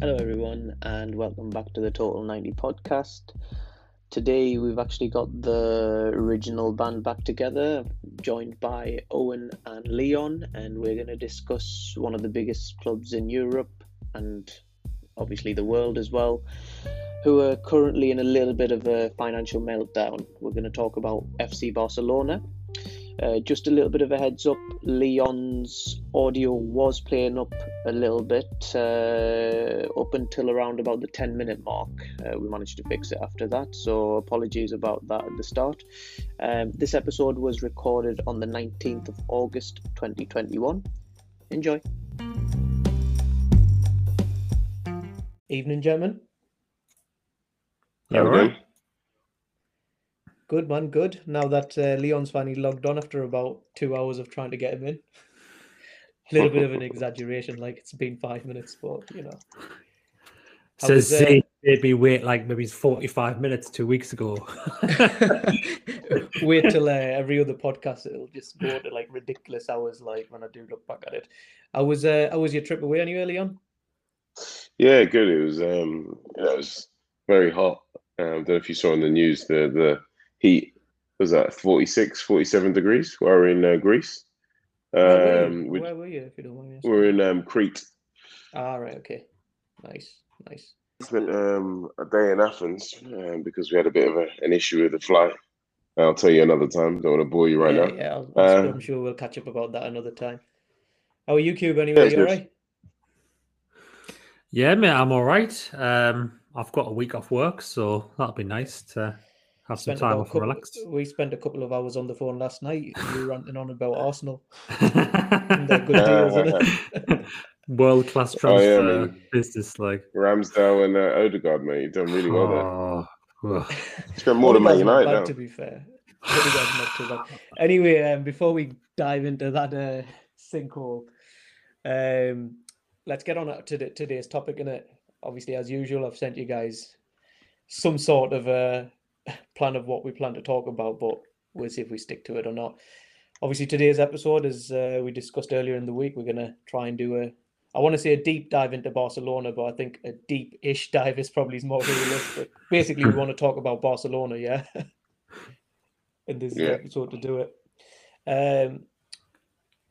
Hello, everyone, and welcome back to the Total 90 podcast. Today, we've actually got the original band back together, joined by Owen and Leon, and we're going to discuss one of the biggest clubs in Europe and obviously the world as well, who are currently in a little bit of a financial meltdown. We're going to talk about FC Barcelona. Uh, just a little bit of a heads up Leon's audio was playing up a little bit uh, up until around about the 10 minute mark. Uh, we managed to fix it after that, so apologies about that at the start. Um, this episode was recorded on the 19th of August 2021. Enjoy. Evening, gentlemen. Yeah, right. Good man, good. Now that uh, Leon's finally logged on after about two hours of trying to get him in. A little bit of an exaggeration, like it's been five minutes, but you know. So was, uh, maybe wait like maybe 45 minutes two weeks ago. wait till uh, every other podcast it'll just go to like ridiculous hours like when I do look back at it. I was uh how was your trip away anyway, Leon? Yeah, good. It was um it was very hot. Um, I don't know if you saw in the news the the heat was that 46, 47 degrees. We're in uh, Greece. Um, where, were um, where, were you, if you don't mind We're in um, Crete. Ah, right. Okay. Nice. Nice. Spent um, a day in Athens um, because we had a bit of a, an issue with the flight. I'll tell you another time. Don't want to bore you right yeah, now. Yeah, I'll, I'll, uh, I'm sure we'll catch up about that another time. How are you, Cube? Anyway, yeah, you all right? Yeah, mate, I'm all right. Um, I've got a week off work, so that'll be nice to have some time off and relax. We spent a couple of hours on the phone last night. You were ranting on about Arsenal. They're good deals. World class transfer oh, yeah, I business, like Ramsdale and uh, Odegaard, mate. You've done really well oh, there. Spent more than Man United. Bad, to be fair. anyway, um, before we dive into that uh, sinkhole, um, let's get on to the, today's topic. In it, obviously, as usual, I've sent you guys some sort of a plan of what we plan to talk about, but we'll see if we stick to it or not. Obviously, today's episode, as uh, we discussed earlier in the week, we're going to try and do a, I want to say a deep dive into Barcelona, but I think a deep ish dive is probably more realistic. Basically, we want to talk about Barcelona, yeah? and this yeah. episode to do it. Um,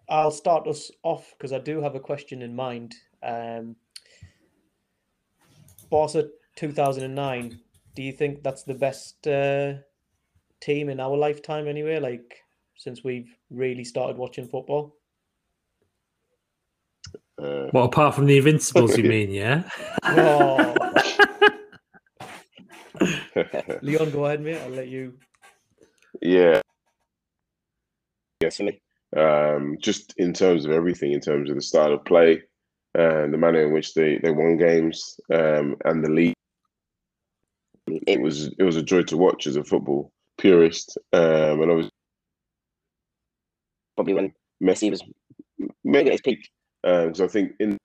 I'll start us off because I do have a question in mind. Um, Barca 2009 do you think that's the best uh, team in our lifetime anyway? Like since we've really started watching football. Uh, well, apart from the Invincibles, you mean, yeah? oh. Leon, go ahead, mate. I'll let you. Yeah, definitely. Um, just in terms of everything, in terms of the style of play, and the manner in which they, they won games, um, and the league it was it was a joy to watch as a football purist, um, and I was probably when Messi was maybe at his peak. Because um, I think in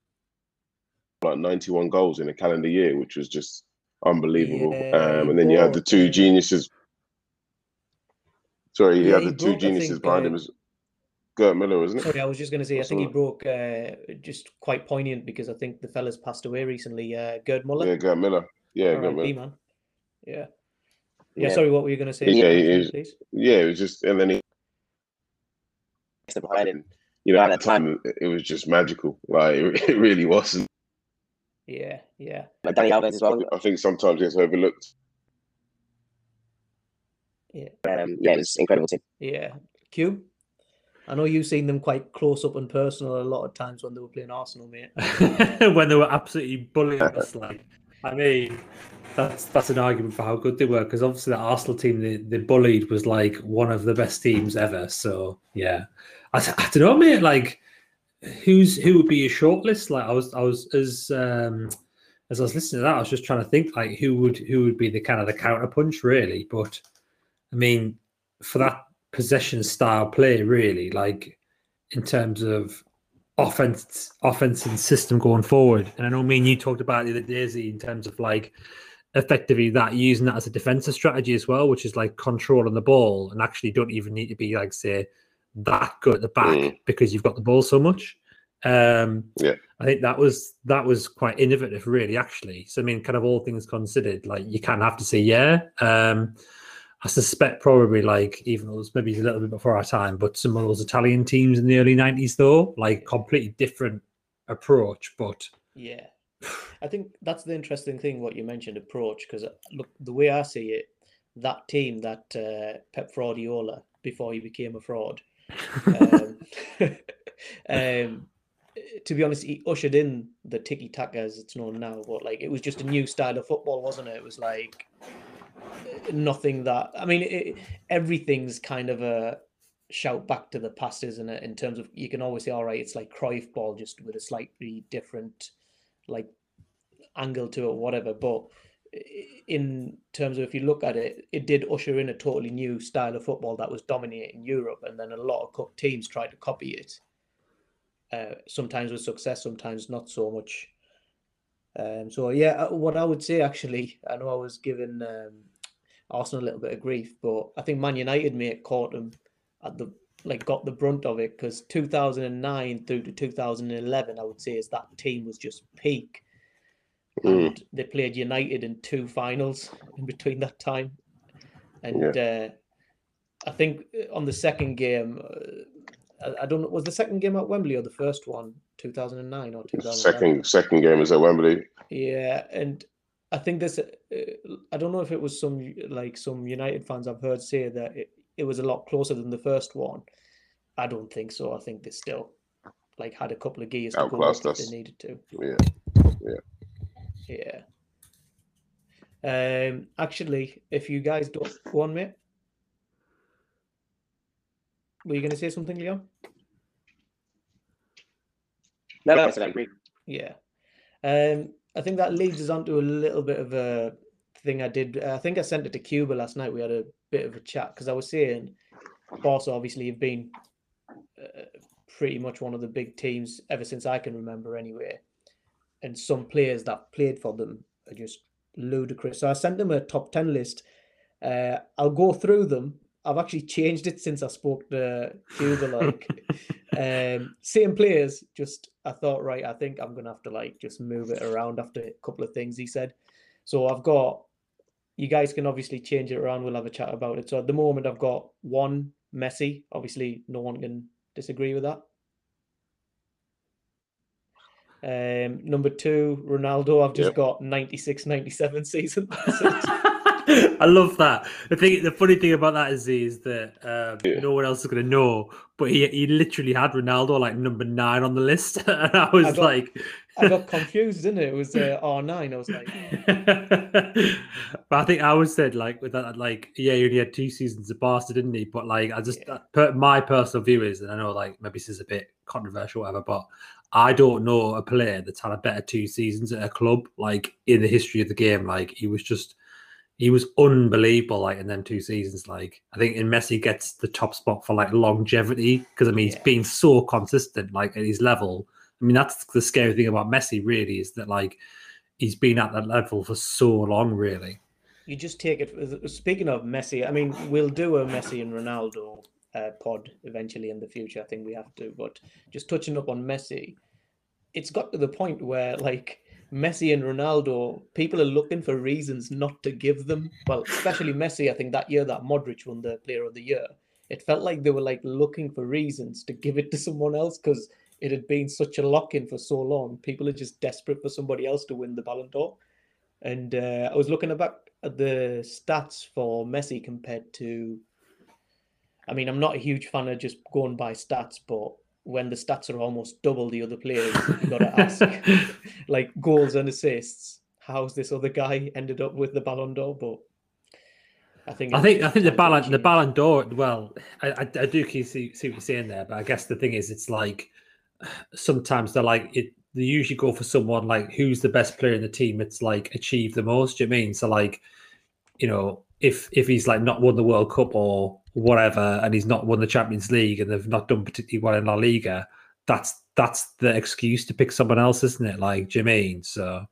like 91 goals in a calendar year, which was just unbelievable. Yeah, um, and then you had the two geniuses. Sorry, you yeah, had the two broke, geniuses think, behind uh, him. Was Gerd Müller, wasn't it? Sorry, I was just going to say, I think he broke uh, just quite poignant because I think the fella's passed away recently. Uh, Gerd Müller. Yeah, Gerd Müller. Yeah, Gerd Müller. Man. Yeah. yeah. yeah. Sorry, what were you going to say? Yeah, it was, please? yeah, it was just, and then he behind him. You know, at that time, it was just magical. Like it, it really wasn't. Yeah, yeah. Like Dani Alves as well. I think sometimes it's overlooked. Yeah. Um, yeah, it was incredible team. Yeah. Cube. I know you've seen them quite close up and personal a lot of times when they were playing Arsenal, mate. when they were absolutely bullying us, like I mean, that's that's an argument for how good they were because obviously the Arsenal team they, they bullied was like one of the best teams ever. So yeah, I, I don't know, mate. Like, who's who would be a shortlist? Like, I was I was as um as I was listening to that, I was just trying to think like who would who would be the kind of the counter punch really. But I mean, for that possession style play, really, like in terms of offense offense and system going forward. And I know me and you talked about the other days in terms of like effectively that using that as a defensive strategy as well, which is like controlling the ball and actually don't even need to be like say that good at the back mm. because you've got the ball so much. Um, Yeah. I think that was that was quite innovative, really. Actually, so I mean, kind of all things considered, like you of have to say yeah. Um, I suspect probably like even though it was maybe a little bit before our time, but some of those Italian teams in the early '90s, though, like completely different approach. But Yeah, I think that's the interesting thing what you mentioned approach because look the way I see it, that team that uh, Pep Fraudiola before he became a fraud. Um, um, to be honest, he ushered in the tiki taka as it's known now, but like it was just a new style of football, wasn't it? It was like uh, nothing that I mean, it, everything's kind of a shout back to the past, isn't it? In terms of you can always say, all right, it's like Cruyff ball, just with a slightly different like angle to it, whatever. But in terms of if you look at it, it did usher in a totally new style of football that was dominating Europe, and then a lot of co- teams tried to copy it. Uh, sometimes with success, sometimes not so much. Um, so yeah, uh, what I would say actually, I know I was given um, Arsenal a little bit of grief, but I think Man United may have caught them at the like got the brunt of it because 2009 through to 2011, I would say is that team was just peak, Mm. and they played United in two finals in between that time, and uh, I think uh, on the second game, uh, I, I don't know, was the second game at Wembley or the first one 2009 or 2011? Second second game is at Wembley. Yeah, and I think this. Uh, I don't know if it was some like some United fans I've heard say that it, it was a lot closer than the first one. I don't think so. I think they still like had a couple of gears to go up if they needed to. Yeah. Yeah. Yeah. Um. Actually, if you guys don't go on, mate. Were you going to say something, Leon? No, no, I said I agree. Yeah. Um, I think that leads us on to a little bit of a thing I did. I think I sent it to Cuba last night. We had a bit of a chat because I was saying Barca obviously have been uh, pretty much one of the big teams ever since I can remember, anyway. And some players that played for them are just ludicrous. So I sent them a top 10 list. Uh, I'll go through them. I've actually changed it since I spoke to Cuba. Like, um, same players. Just I thought, right, I think I'm gonna have to like just move it around after a couple of things he said. So I've got. You guys can obviously change it around. We'll have a chat about it. So at the moment, I've got one Messi. Obviously, no one can disagree with that. Um, number two, Ronaldo. I've just Yep. got 96, 97 season. I love that. The thing, the funny thing about that is, is that um, Yeah. no one else is going to know. But he he literally had Ronaldo like number nine on the list, and I was got- like, I got confused, didn't it? It was uh, R9. I was like, but I think I always said like with that, like yeah, he only had two seasons of Barca, didn't he? But like I just Yeah. uh, per, my personal view is, and I know like maybe this is a bit controversial, or whatever, but I don't know a player that's had a better two seasons at a club like in the history of the game. Like he was just he was unbelievable. Like in them two seasons, like I think in Messi gets the top spot for like longevity because I mean he's Yeah. been so consistent like at his level. I mean that's the scary thing about Messi really is that like he's been at that level for so long really. you just take it. Speaking of Messi, I mean, we'll do a Messi and Ronaldo uh, pod eventually in the future. I think we have to. But just touching up on Messi, it's got to the point where like Messi and Ronaldo, people are looking for reasons not to give them. Well, especially Messi. I think that year that Modric won the Player of the Year, it felt like they were like looking for reasons to give it to someone else because it had been such a lock-in for so long. People are just desperate for somebody else to win the Ballon d'Or. And uh, I was looking back at the stats for Messi compared to. I mean, I'm not a huge fan of just going by stats, but when the stats are almost double the other players, you got to ask, like goals and assists. How's this other guy ended up with the Ballon d'Or? But I think I think I think the Ballon the. Ballon d'Or. Well, I, I, I do keep see, see what you're saying there, but I guess the thing is, it's like sometimes they're like it. They usually go for someone like who's the best player in the team. It's like achieved the most. Do you know I mean? So like, you know, if if he's like not won the World Cup or whatever, and he's not won the Champions League, and they've not done particularly well in La Liga, that's that's the excuse to pick someone else, isn't it? Like, do you know what I mean? So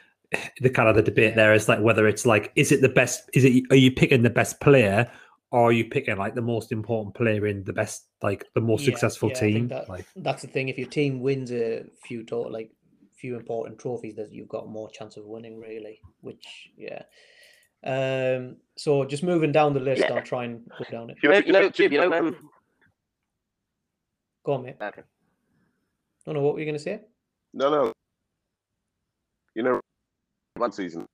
the kind of the debate there is like whether it's like is it the best is it are you picking the best player or are you picking like the most important player in the best, like the most Yeah, successful yeah, team? that- Like, That's the thing. If your team wins a few total, like few important trophies, that you've got more chance of winning, really. Which, yeah. Um. So just moving down the list, Yeah. I'll try and go down it. You know, you you know, um, Go on, mate. okay. No, no. What were you going to say? No, no. You know, one season.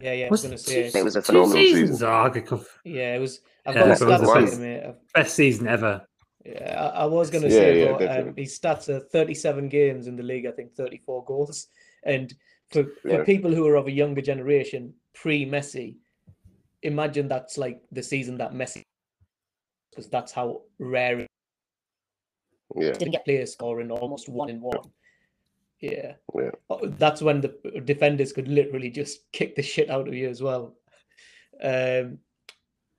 Yeah, yeah. I Was was going to it say. It was a two phenomenal seasons. season. Oh, I could Yeah, it was. I've Yeah, got it the was stats one. mate. Best season ever. Yeah, I, I was going to Yeah, say, yeah, but um, definitely. his stats are 37 games in the league, I think 34 goals. And for, for Yeah. people who are of a younger generation, pre Messi, imagine that's like the season that Messi, because that's how rare it Yeah. didn't get players scoring almost one in one. Yeah. Yeah. Oh, That's when the defenders could literally just kick the shit out of you as well. Um,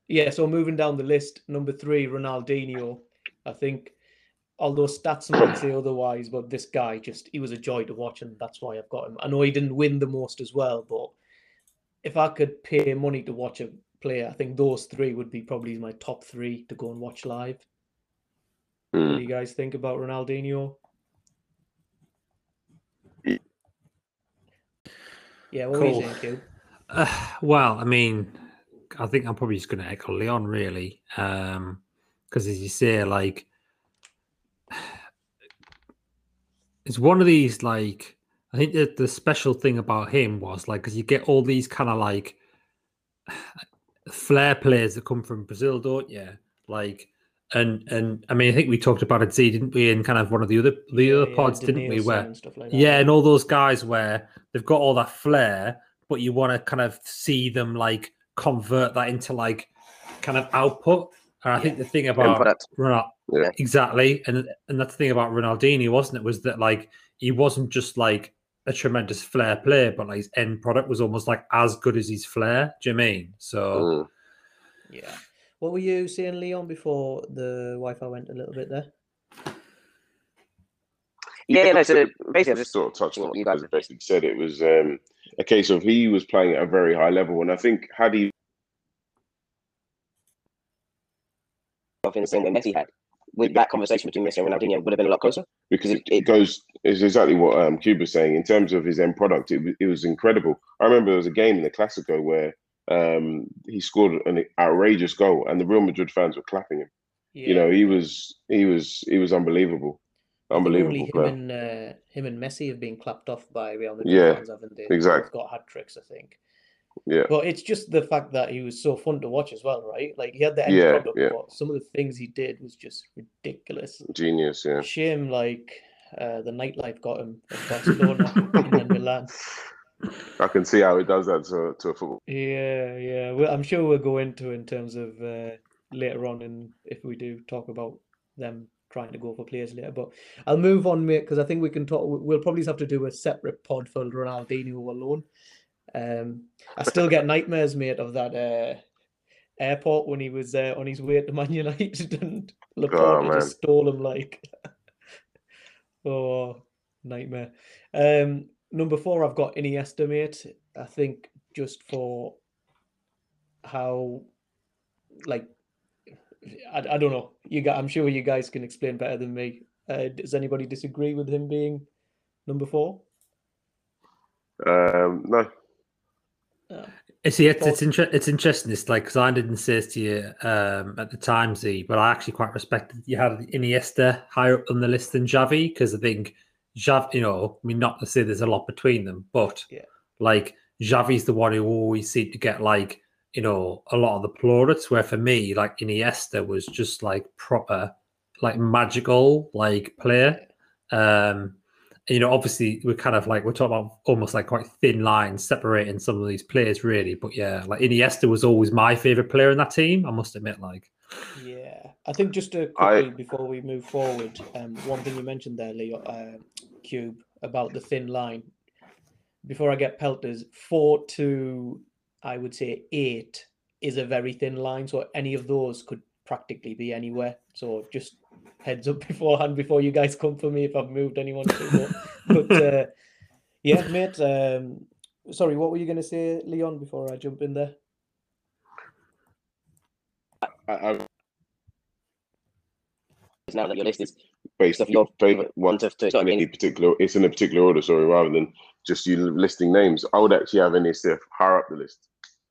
yeah, so moving down the list, number three, Ronaldinho. I think, although stats might say otherwise, but this guy just, he was a joy to watch, and that's why I've got him. I know he didn't win the most as well, but if I could pay money to watch a player, I think those three would be probably my top three to go and watch live. What Mm. do you guys think about Ronaldinho? Ye- Yeah, what Cool. saying, Uh, well, I mean, I think I'm probably just going to echo Leon really, because as you say, like it's one of these like I think that the special thing about him was like because you get all these kind of like flair players that come from Brazil, don't you? Like. And and I mean I think we talked about it, Z, didn't we? In kind of one of the other the Yeah, other yeah, pods, didn't we? Where and like yeah, and all those guys where they've got all that flair, but you want to kind of see them like convert that into like kind of output. And I think the thing about product. Ronald, Yeah. exactly, and and that's the thing about Ronaldinho, wasn't it? Was that like he wasn't just like a tremendous flair player, but like his end product was almost like as good as his flair. Do you mean? So Mm. Yeah. What were you seeing, Leon, before the Wi-Fi went a little bit there? Yeah, no, so basically, I just just sort of touched on you it guys basically said it was um, a case of he was playing at a very high level, and I think had he in the same way Messi had. With that conversation between Messi and Ronaldinho, would have been a lot closer. because it, it goes is exactly what um, Cuba's saying in terms of his end product. It, it was incredible. I remember there was a game in the Clasico where um, he scored an outrageous goal, and the Real Madrid fans were clapping him. Yeah. You know, he was he was he was unbelievable, unbelievable Only him and uh, him and Messi have been clapped off by Real Madrid Yeah, fans, haven't they? They've got hat tricks, I think. Yeah. But it's just the fact that he was so fun to watch as well, right? Like he had the end Yeah, product, yeah. but some of the things he did was just ridiculous. Genius, yeah. Shame, like uh, the nightlife got him at Barcelona and then Milan. I can see how it does that to, to a football. Yeah, yeah. Well, I'm sure we'll go into in terms of uh, later on, and if we do talk about them trying to go for players later. But I'll move on, mate, because I think we can talk. We'll probably have to do a separate pod for Ronaldinho alone. Um, I still get nightmares, mate, of that uh, airport when he was uh, on his way to Man United and Laporta man. just stole him. Like, oh, nightmare. Um, number four, I've got Iniesta, mate. I think just for how, like, I, I don't know. You got. I'm sure you guys can explain better than me. Uh, does anybody disagree with him being number four? Um, no, It's it's it's, inter- it's interesting. It's like because I didn't say this to you um, at the time, Z, but I actually quite respected you had Iniesta higher up on the list than Xavi because I think Xavi, you know, I mean, not to say there's a lot between them, but Yeah. like Xavi's the one who always seemed to get like you know a lot of the plaudits. Where for me, like Iniesta was just like proper, like magical, like player. Um, you know, obviously we're kind of like we're talking about almost like quite thin lines separating some of these players, really. But yeah, like Iniesta was always my favorite player in that team. I must admit, like Yeah, I think just to I- before we move forward, um, one thing you mentioned there, Leo, uh, Cube, about the thin line. Before I get pelters, four to I would say eight is a very thin line, so any of those could practically be anywhere. So just heads up beforehand before you guys come for me if I've moved anyone too low. But uh, yeah, mate. Um, sorry, what were you going to say, Leon? Before I jump in there. I, I now that your list is based off your favorite one one to, to, in any particular. It's in a particular order, sorry, rather than just you listing names. I would actually have Iniesta higher up the list.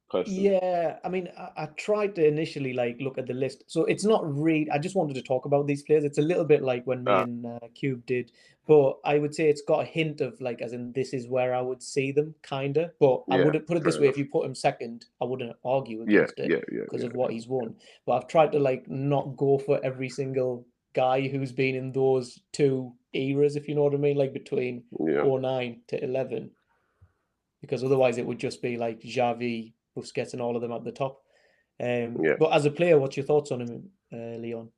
Personally. Yeah, I mean, I, I tried to initially like look at the list, so it's not really. I just wanted to talk about these players. It's a little bit like when me Ah. and uh, Cube did, but I would say it's got a hint of like, as in this is where I would see them, kinda. But I wouldn't put it this way. enough. If you put him second, I wouldn't argue Yeah, against it yeah, yeah. because yeah. of what he's won. But I've tried to like not go for every single guy who's been in those two eras, if you know what I mean, like between yeah. 09 to 11 because otherwise it would just be like Xavi, Busquets and all of them at the top. Um, Yeah. But as a player, what's your thoughts on him, uh, Leon?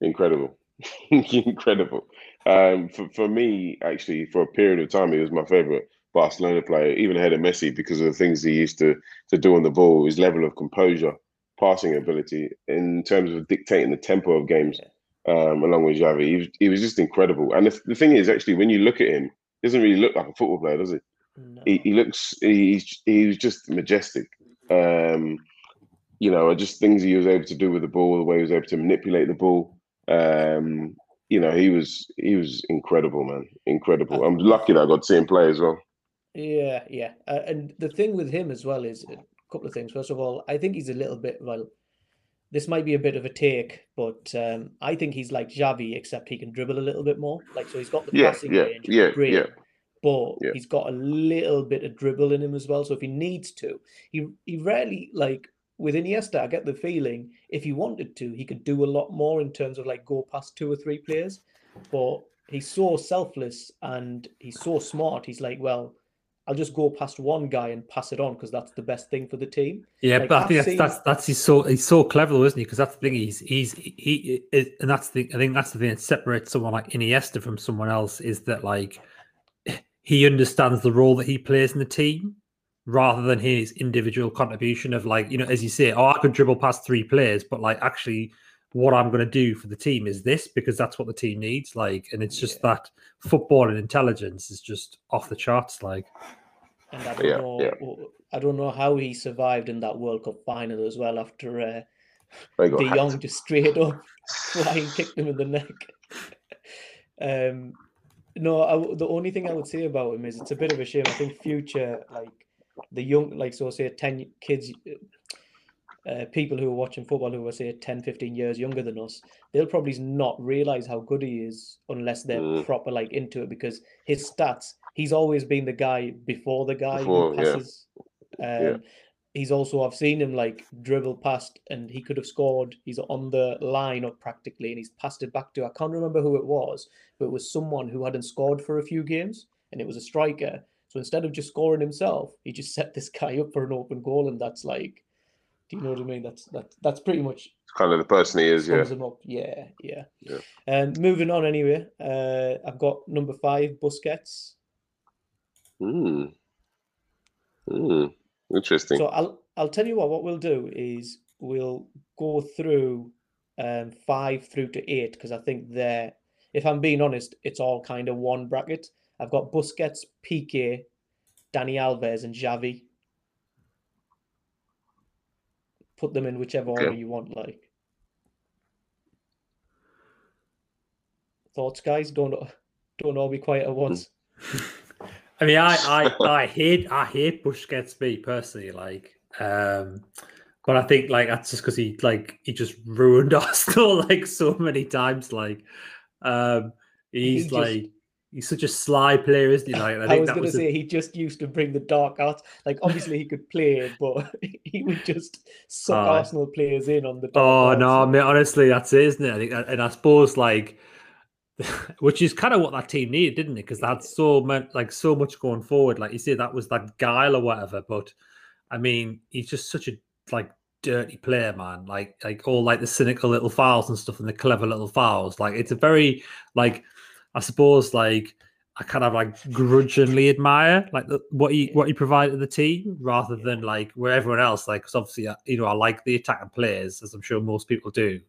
Incredible. Incredible. Um, for, for me, actually, for a period of time, he was my favorite Barcelona player, even ahead of Messi, because of the things he used to, to do on the ball, his level of composure, passing ability, in terms of dictating the tempo of games, um, along with Xavi. He was, he was just incredible. And the, the thing is, actually, when you look at him, he doesn't really look like a football player, does he? No. he, he looks he's he was just majestic. Um, you know, just things he was able to do with the ball, the way he was able to manipulate the ball. Um, you know, he was he was incredible, man, incredible. I'm lucky that I got to see him play as well. Yeah, yeah. Uh, and the thing with him as well is a couple of things. First of all, I think he's a little bit, well, this might be a bit of a take, but um, I think he's like Xavi, except he can dribble a little bit more. Like, so he's got the Yeah, passing yeah, range, yeah, yeah. But Yeah. he's got a little bit of dribble in him as well. So if he needs to, he he rarely like with Iniesta. I get the feeling if he wanted to, he could do a lot more in terms of like go past two or three players. But he's so selfless and he's so smart. He's like, well, I'll just go past one guy and pass it on because that's the best thing for the team. Yeah, Like, but I think that's, seen- that's that's he's so he's so clever, though, isn't he? Because that's the thing. He's he's he, he and that's the I think that's the thing that separates someone like Iniesta from someone else is that like he understands the role that he plays in the team rather than his individual contribution of like you know as you say, oh I could dribble past three players, but like actually what I'm going to do for the team is this because that's what the team needs. Like, and it's just that football and intelligence is just off the charts. Like, And I don't Yeah, know, yeah. I don't know how he survived in that World Cup final as well after uh, They got De. Jong just straight up flying kicked him in the neck. um, no, I the only thing I would say about him is it's a bit of a shame. I think future, like the young, like so say 10 kids, uh, people who are watching football who are say 10, 15 years younger than us, they'll probably not realize how good he is unless they're Mm. proper like into it because his stats, he's always been the guy before the guy Before, who yeah. passes. Um, Yeah. He's also I've seen him like dribble past and he could have scored. He's on the line up practically and he's passed it back to I can't remember who it was, but it was someone who hadn't scored for a few games and it was a striker. So instead of just scoring himself, he just set this guy up for an open goal, and that's like, do you know what I mean? That's that's that's pretty much kind of the person he is. Yeah. Yeah, yeah. Yeah. Um, moving on anyway. Uh, I've got number five, Busquets. Hmm. Mm. Interesting. So I'll I'll tell you what. What we'll do is we'll go through um, five through to eight because I think they're. If I'm being honest, it's all kind of one bracket. I've got Busquets, Piqué, Dani Alves, and Xavi. Put them in whichever Okay. order you want. Like thoughts, guys. Don't don't all be quiet at once. I mean, I, I, I hate, I hate Busquets me personally, like, um, but I think like that's just because he like he just ruined Arsenal like so many times. Like, um, he's just- like he's such a sly player, isn't he? Like, I I, think was that going to was the- say he just used to bring the dark out. Like obviously he could play, but he would just suck Aye. Arsenal players in on the. Dark Oh no, I mean honestly, that's it, isn't it? I think, and I suppose like, which is kind of what that team needed, didn't it? Because they had so much, like so much going forward. Like you say, that was that guile or whatever. But I mean, he's just such a like dirty player, man. Like like all like the cynical little fouls and stuff, and the clever little fouls. Like it's a very like, I suppose like. I kind of like grudgingly admire like the, what he what he provided to the team rather than like where everyone else like because obviously uh, you know I like the attacking players as I'm sure most people do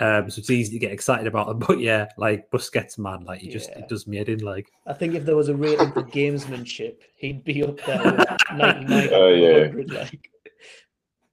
um so it's easy to get excited about them but yeah like Busquets man like he just Yeah. it does me head in like I think if there was a rating for gamesmanship, he'd be up there with 99 Oh, yeah. Like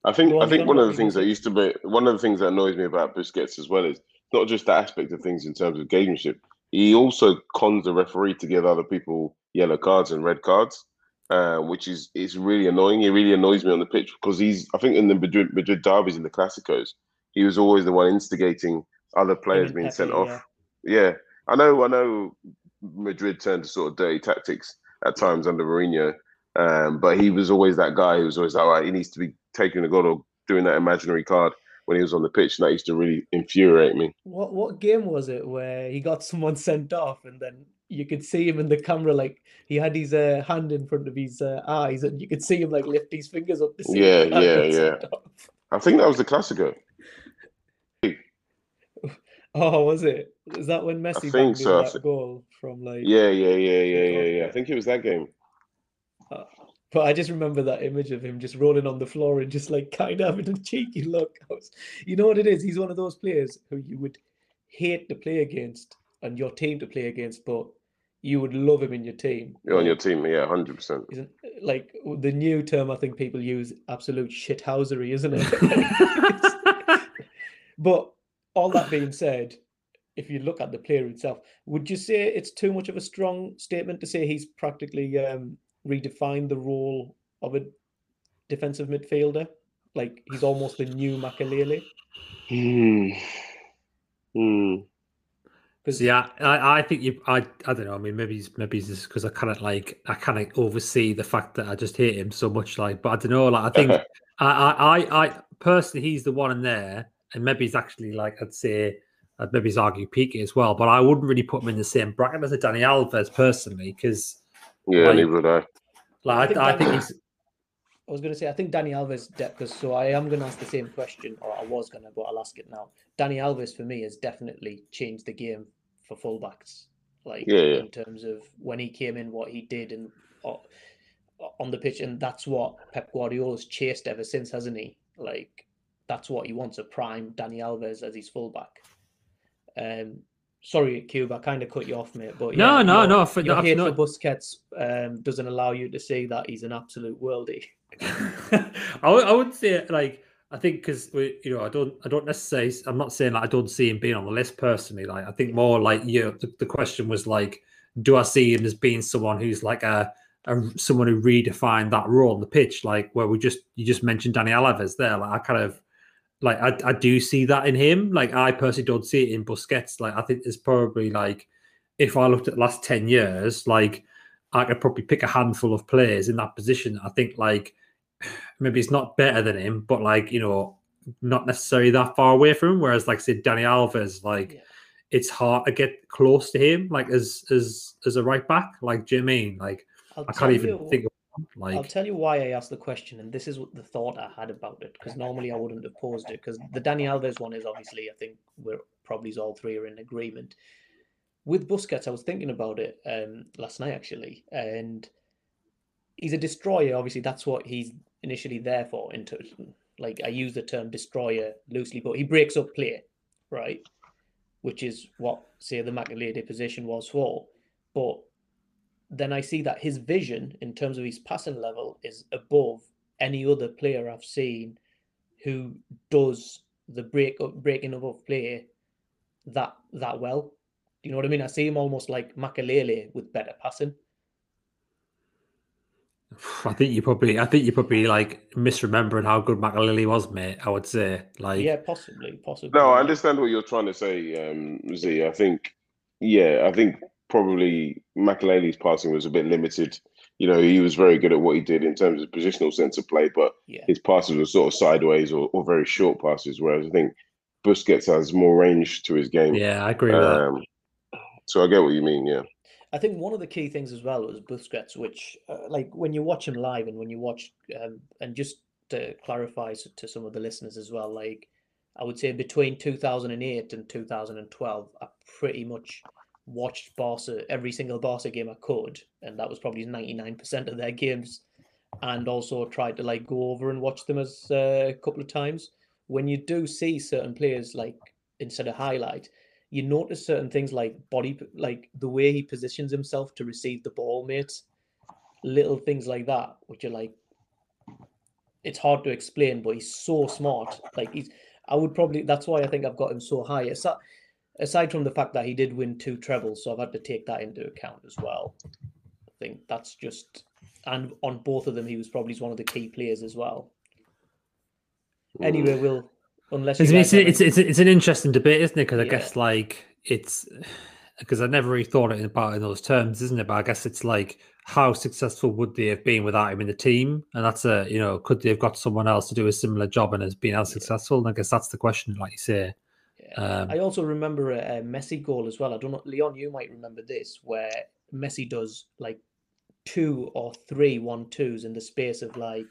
I think I think one of the things that used to be one of the things that annoys me about Busquets as well is not just the aspect of things in terms of gamesmanship. He also cons the referee to give other people yellow cards and red cards, uh, which is is really annoying. It really annoys me on the pitch because he's I think in the Madrid, Madrid derbies in the Clásicos, he was always the one instigating other players being Pepe, sent off. Yeah, I know. I know. Madrid turned to sort of dirty tactics at times under Mourinho, um, but he was always that guy who was always like, all right, he needs to be taking a goal or doing that imaginary card when he was on the pitch, and that used to really infuriate me. What what game was it where he got someone sent off and then you could see him in the camera like he had his uh, hand in front of his uh, eyes and you could see him like lift his fingers up to see Yeah, the yeah, yeah. I think that was the Classico. Oh, was it? Is that when Messi in so, that goal from like? Yeah, yeah, yeah, yeah, yeah, yeah. I think it was that game. Uh, but I just remember that image of him just rolling on the floor and just like kind of having a cheeky look. Was, you know what it is? He's one of those players who you would hate to play against and your team to play against, but you would love him in your team. You're on your team, yeah, hundred percent. Isn't like the new term I think people use absolute shithousery, isn't it? but all that being said, if you look at the player itself, would you say it's too much of a strong statement to say he's practically um, redefined the role of a defensive midfielder? Like he's almost the new Makelele? Hmm. Hmm. Because Yeah, I, I think you. I, I don't know. I mean, maybe it's, maybe it's just because I kind of like I kind of oversee the fact that I just hate him so much. Like, but I don't know. Like, I think I, I, I, I personally, he's the one in there, and maybe he's actually like I'd say, uh, maybe he's argue Piqué as well. But I wouldn't really put him in the same bracket as a Dani Alves personally, because Yeah, Like- neither would I. like I I, think I, think he's I was going to say, I think Dani Alves, because so I am going to ask the same question, or I was going to, but I'll ask it now. Dani Alves for me has definitely changed the game for fullbacks. Like Yeah, yeah. in terms of when he came in, what he did, and uh, on the pitch, and that's what Pep Guardiola's chased ever since, hasn't he? Like that's what he wants—a prime Dani Alves as his fullback. Um, sorry, Cube, I kind of cut you off, mate. But No, yeah, no, your- no, for- Your hate for Busquets um, doesn't allow you to see that he's an absolute worldie. I, would- I would say like I think because you know I don't I don't necessarily I'm not saying like I don't see him being on the list personally like I think more like you know, the, the question was like do I see him as being someone who's like a, a someone who redefined that role on the pitch like where we just you just mentioned Dani Alves there like I kind of like I, I do see that in him like I personally don't see it in Busquets like I think it's probably like if I looked at the last 10 years like I could probably pick a handful of players in that position I think like maybe it's not better than him, but like you know, not necessarily that far away from him. Whereas, like say, Dani Alves, like Yeah. it's hard to get close to him, like as as as a right back. Like, do you mean like I'll I can't even you- think of one, I'll tell you why I asked the question, and this is what the thought I had about it. Because normally I wouldn't have posed it. Because the Dani Alves one is obviously, I think we're probably all three are in agreement. With Busquets, I was thinking about it um, last night actually, and he's a destroyer. Obviously, that's what he's initially there for. Into like I use the term destroyer loosely, but he breaks up play, right? Which is what say the Makelele position was for. But then I see that his vision in terms of his passing level is above any other player I've seen who does the break up breaking up of play that that well. Do you know what I mean? I see him almost like Makelele with better passing. I think you probably I think you probably like misremembering how good Makelele was, mate. I would say like yeah, possibly, possibly. No, I understand what you're trying to say, um, Z. I think, yeah, I think probably Makelele's passing was a bit limited. You know, he was very good at what he did in terms of positional sense of play, but Yeah, his passes were sort of sideways or, or very short passes. Whereas I think Busquets has more range to his game. yeah, I agree with that. Um, so I get what you mean. Yeah. I think one of the key things as well was Busquets, which, uh, like, when you watch him live and when you watch, um, and just to clarify to some of the listeners as well, like, I would say between 2008 and 2012, I pretty much watched Barca every single Barca game I could, and that was probably 99% of their games, and also tried to like go over and watch them as uh, a couple of times. When you do see certain players like instead of highlight, you notice certain things like body, like the way he positions himself to receive the ball, mates. Little things like that, which are like, it's hard to explain, but he's so smart. Like he's, I would probably that's why I think I've got him so high. Aside, aside from the fact that he did win two trebles, so I've had to take that into account as well. I think that's just, and on both of them, he was probably one of the key players as well. Anyway, mm. we'll unless It's, it's, it's, it's, it's an interesting debate, isn't it? Because I Yeah. guess like it's because I never really thought it about in those terms, isn't it? But I guess it's like how successful would they have been without him in the team? And that's a you know could they have got someone else to do a similar job and has been as successful? And I guess that's the question, like you say. Um, I also remember a, a Messi goal as well. I don't know, Leon, you might remember this, where Messi does like two or three one twos in the space of like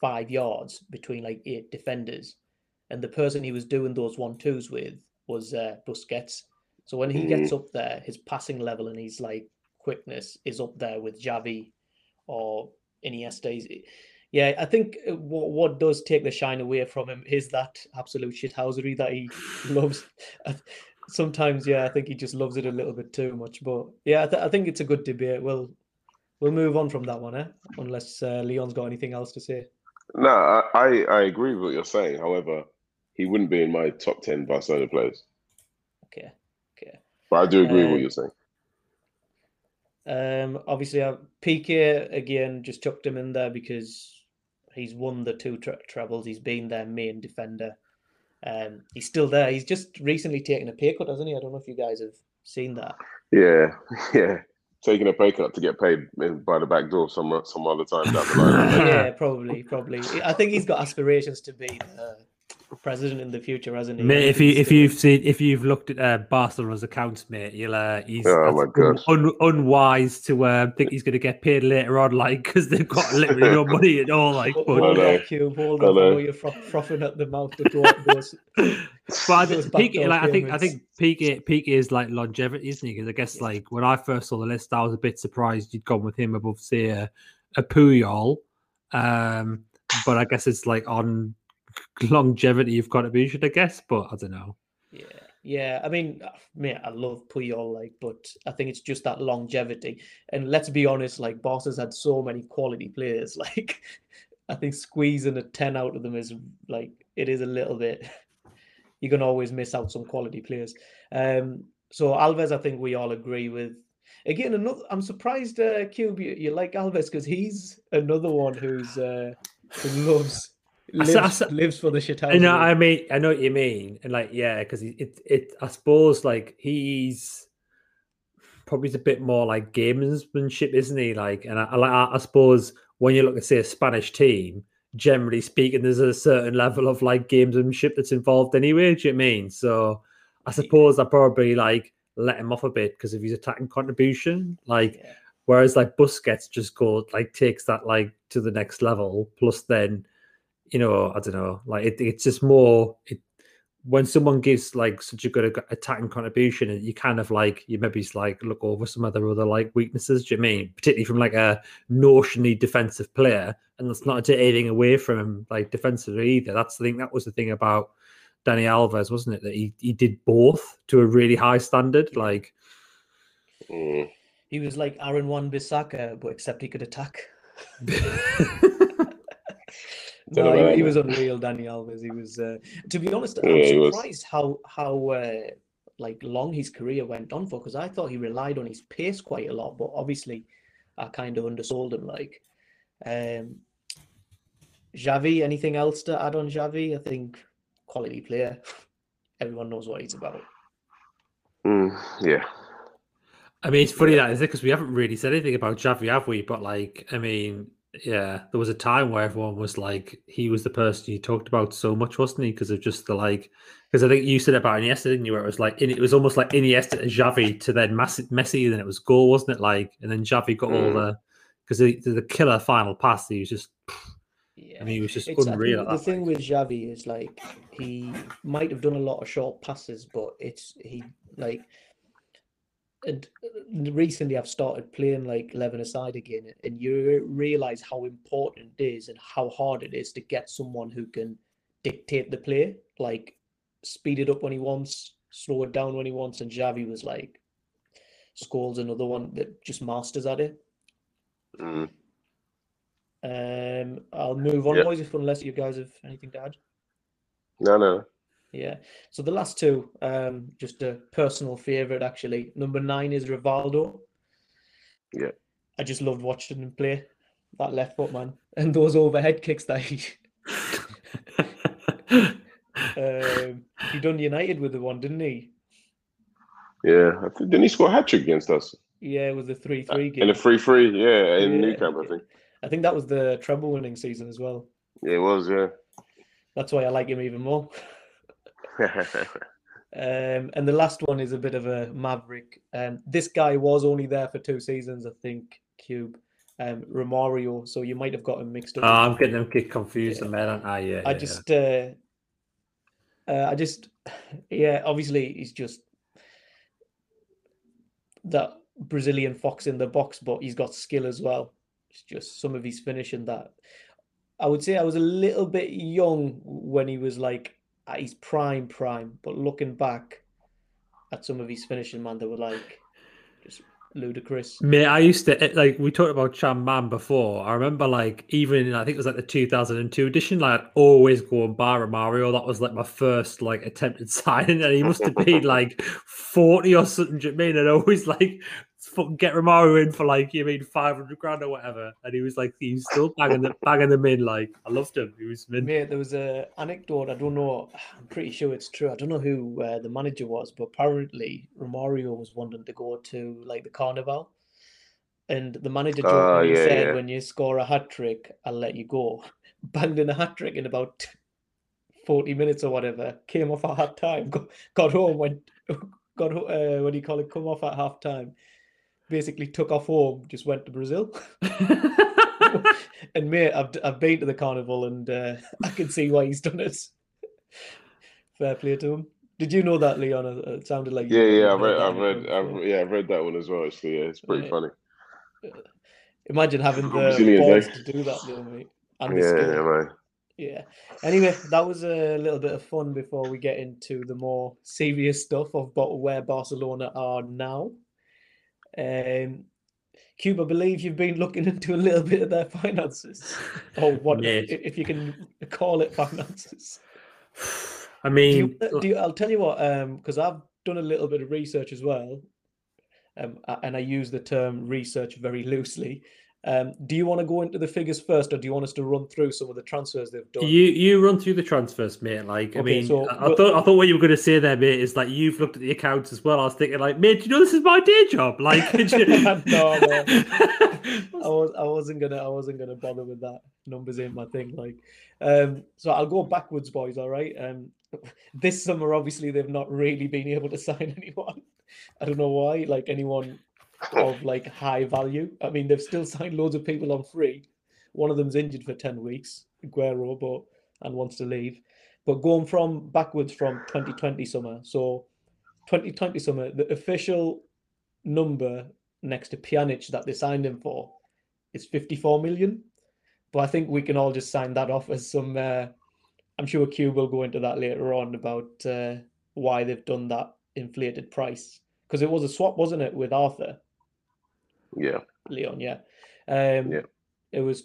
five yards between like eight defenders, and the person he was doing those one twos with was uh, Busquets. So when he gets up there, his passing level and his like quickness is up there with Xavi or Iniesta. Yeah, I think uh, what what does take the shine away from him is that absolute shithousery that he loves. Sometimes, yeah, I think he just loves it a little bit too much. But yeah, I, th- I think it's a good debate. We'll we'll move on from that one, eh? Unless uh, Leon's got anything else to say. No, I, I, agree with what you're saying. However, he wouldn't be in my top 10 Barcelona players. Okay, okay. But I do agree with Uh, what you're saying. Um, obviously, uh, Piqué again just chucked him in there because he's won the two tre- trebles. He's been their main defender. Um, he's still there. He's just recently taken a pay cut, hasn't he? I don't know if you guys have seen that. Yeah, yeah. Taking a pay cut to get paid by the back door some some other time down the line. yeah, probably, probably. I think he's got aspirations to be the president in the future, hasn't he? Mate, if you if you've seen if you've looked at uh, Barcelona's accounts, mate, you'll uh, he's Oh my un- God. un- unwise to uh, think he's going to get paid later on, like because they've got literally no money at all. Like, Ho- but, hold know. on, Cube, hold I on. I know. know you're fro- frothing at the mouth to go up those. but I those think Piqué, like, I think I payments. think Piqué, Piqué is like longevity, isn't he? Because I guess Yeah. like when I first saw the list, I was a bit surprised you'd gone with him above say a, a Puyol. Um, but I guess it's like on longevity of contribution, I guess. But I don't know. Yeah, yeah. I mean, uh, mate, I love Puyol, like, but I think it's just that longevity. And let's be honest, like, Barca's had so many quality players. Like, I think squeezing a ten out of them is like it is a little bit. You're gonna always miss out some quality players. Um, so Alves, I think we all agree with. Again, another. I'm surprised, uh, Cube, you, you like Alves because he's another one who's uh, who loves I s- I lives, lives for the shit I know, I mean, I know what you mean, and like, yeah, because it, it, I suppose, like, he's probably a bit more like gamesmanship, isn't he? Like, and I, I, I, I suppose when you look at say a Spanish team, generally speaking, there's a certain level of like gamesmanship that's involved anyway. Do you know I mean? So, I suppose I probably like let him off a bit because of his attacking contribution, like. Yeah. Whereas like Busquets just goes like takes that like to the next level. Plus, then you know I don't know, like it, it's just more. It when someone gives like such a good attacking contribution, and you kind of like you maybe s- like look over some other other like weaknesses. Do you mean particularly from like a notionally defensive player, and that's not to take anything away from him like defensively either. That's the thing. That was the thing about Dani Alves, wasn't it? That he he did both to a really high standard. Like Mm. He was like Aaron Wan Bissaka, but except he could attack. Don't No, he, he was unreal, Dani Alves. He was, uh, to be honest, Yeah, I'm he surprised how how uh, like long his career went on for. Because I thought he relied on his pace quite a lot, but obviously, I kind of undersold him. Like, um, Xavi. Anything else to add on Xavi? I think quality player. Everyone knows what he's about. Mm, yeah. I mean, it's funny that is it because we haven't really said anything about Xavi, have we? But like, I mean, yeah, there was a time where everyone was like, he was the person you talked about so much, wasn't he? Because of just the like, because I think you said about Iniesta, didn't you? Where it was like, it was almost like Iniesta to Xavi to then Messi, then it was goal, wasn't it? Like, and then Xavi got all Mm. the because the, the killer final pass, he was just, Yeah. I mean, he was just It's, unreal. the thing like. with Xavi is like he might have done a lot of short passes, but it's he like. And uh, recently, I've started playing like eleven aside again, and you realize how important it is and how hard it is to get someone who can dictate the play, like speed it up when he wants, slow it down when he wants. And Xavi was like, Scholes another one that just masters at it. Mm. Um, I'll move on, Yeah. boys, if unless you guys have anything to add. No, no. Yeah. So the last two, um, just a personal favorite actually. Number nine is Rivaldo. Yeah. I just loved watching him play that left foot man and those overhead kicks that he um, he done United with the one, didn't he? Yeah, I think, didn't he score a hat trick against us Yeah, it was the three three game. in a free-free? Yeah, in Yeah. Nou Camp, I think. I think that was the treble winning season as well. Yeah, it was. Yeah. That's why I like him even more. Um, and the last one is a bit of a maverick. Um, this guy was only there for two seasons, I think. Cube, um, Romario. So you might have got him mixed up. Oh, I'm getting them confused, yeah. man. Aren't I? Yeah. I yeah, just, uh, uh, I just, yeah. Obviously, he's just that Brazilian fox in the box, but he's got skill as well. It's just some of his finishing that. I would say I was a little bit young when he was like at his prime prime, but looking back at some of his finishing, man, they were like just ludicrous. Mate, I used to eh, like we talked about Champ Man before. I remember like even I think it was like the 2002 edition, like I'd always go and buy Mario. That was like my first like attempted signing, and he must have paid like 40 or something. Do you mean? And always like fucking get Romario in for like you mean 500 grand or whatever, and he was like he was still banging them banging them in. Like I loved him. He was mint. Mate, there was a anecdote. I don't know. I'm pretty sure it's true. I don't know who uh, the manager was, but apparently Romario was wanting to go to like the carnival, and the manager jokingly yeah, said, yeah. "When you score a hat trick, I'll let you go." Banged in a hat trick in about 40 minutes or whatever. Came off at half time. Got, got home. Went. Got uh, what do you call it? Come off at half time. Basically took off home. Just went to Brazil. and mate, I've I've been to the carnival and uh, I can see why he's done it. Fair play to him. Did you know that, Leon? Uh, It sounded like yeah, yeah. I've read, that I've read, I've, yeah, I've read that one as well. Actually, yeah, it's pretty Yeah. funny. Imagine having the Brazilians, balls to do that, though, mate. And Yeah, skill. yeah, man. Yeah. Anyway, that was a little bit of fun before we get into the more serious stuff of where Barcelona are now. Um, Cube, I believe you've been looking into a little bit of their finances, or what, Mate. if you can call it finances. I Do mean, you, do you, I'll tell you what, um, because I've done a little bit of research as well, um, and I use the term research very loosely. Um, do you want to go into the figures first, or do you want us to run through some of the transfers they've done? You you run through the transfers, mate. Like I mean, so I, I thought I thought what you were going to say there, mate, is like you've looked at the accounts as well. I was thinking, like, mate, do you know this is my day job? Like, you- No, no. I was I wasn't gonna I wasn't gonna bother with that. Numbers ain't my thing. Like, um, so I'll go backwards, boys. All right. Um, this summer, obviously, they've not really been able to sign anyone. I don't know why. Like anyone of like high value. I mean, they've still signed loads of people on free. One of them's injured for ten weeks, Agüero, but and wants to leave. But going from backwards from 2020 summer, so 2020 summer, the official number next to Pjanic that they signed him for is 54 million. But I think we can all just sign that off as some. Uh, I'm sure Q will go into that later on about uh, why they've done that inflated price because it was a swap, wasn't it, with Arthur Yeah, Leon? Yeah. Um, Yeah. It was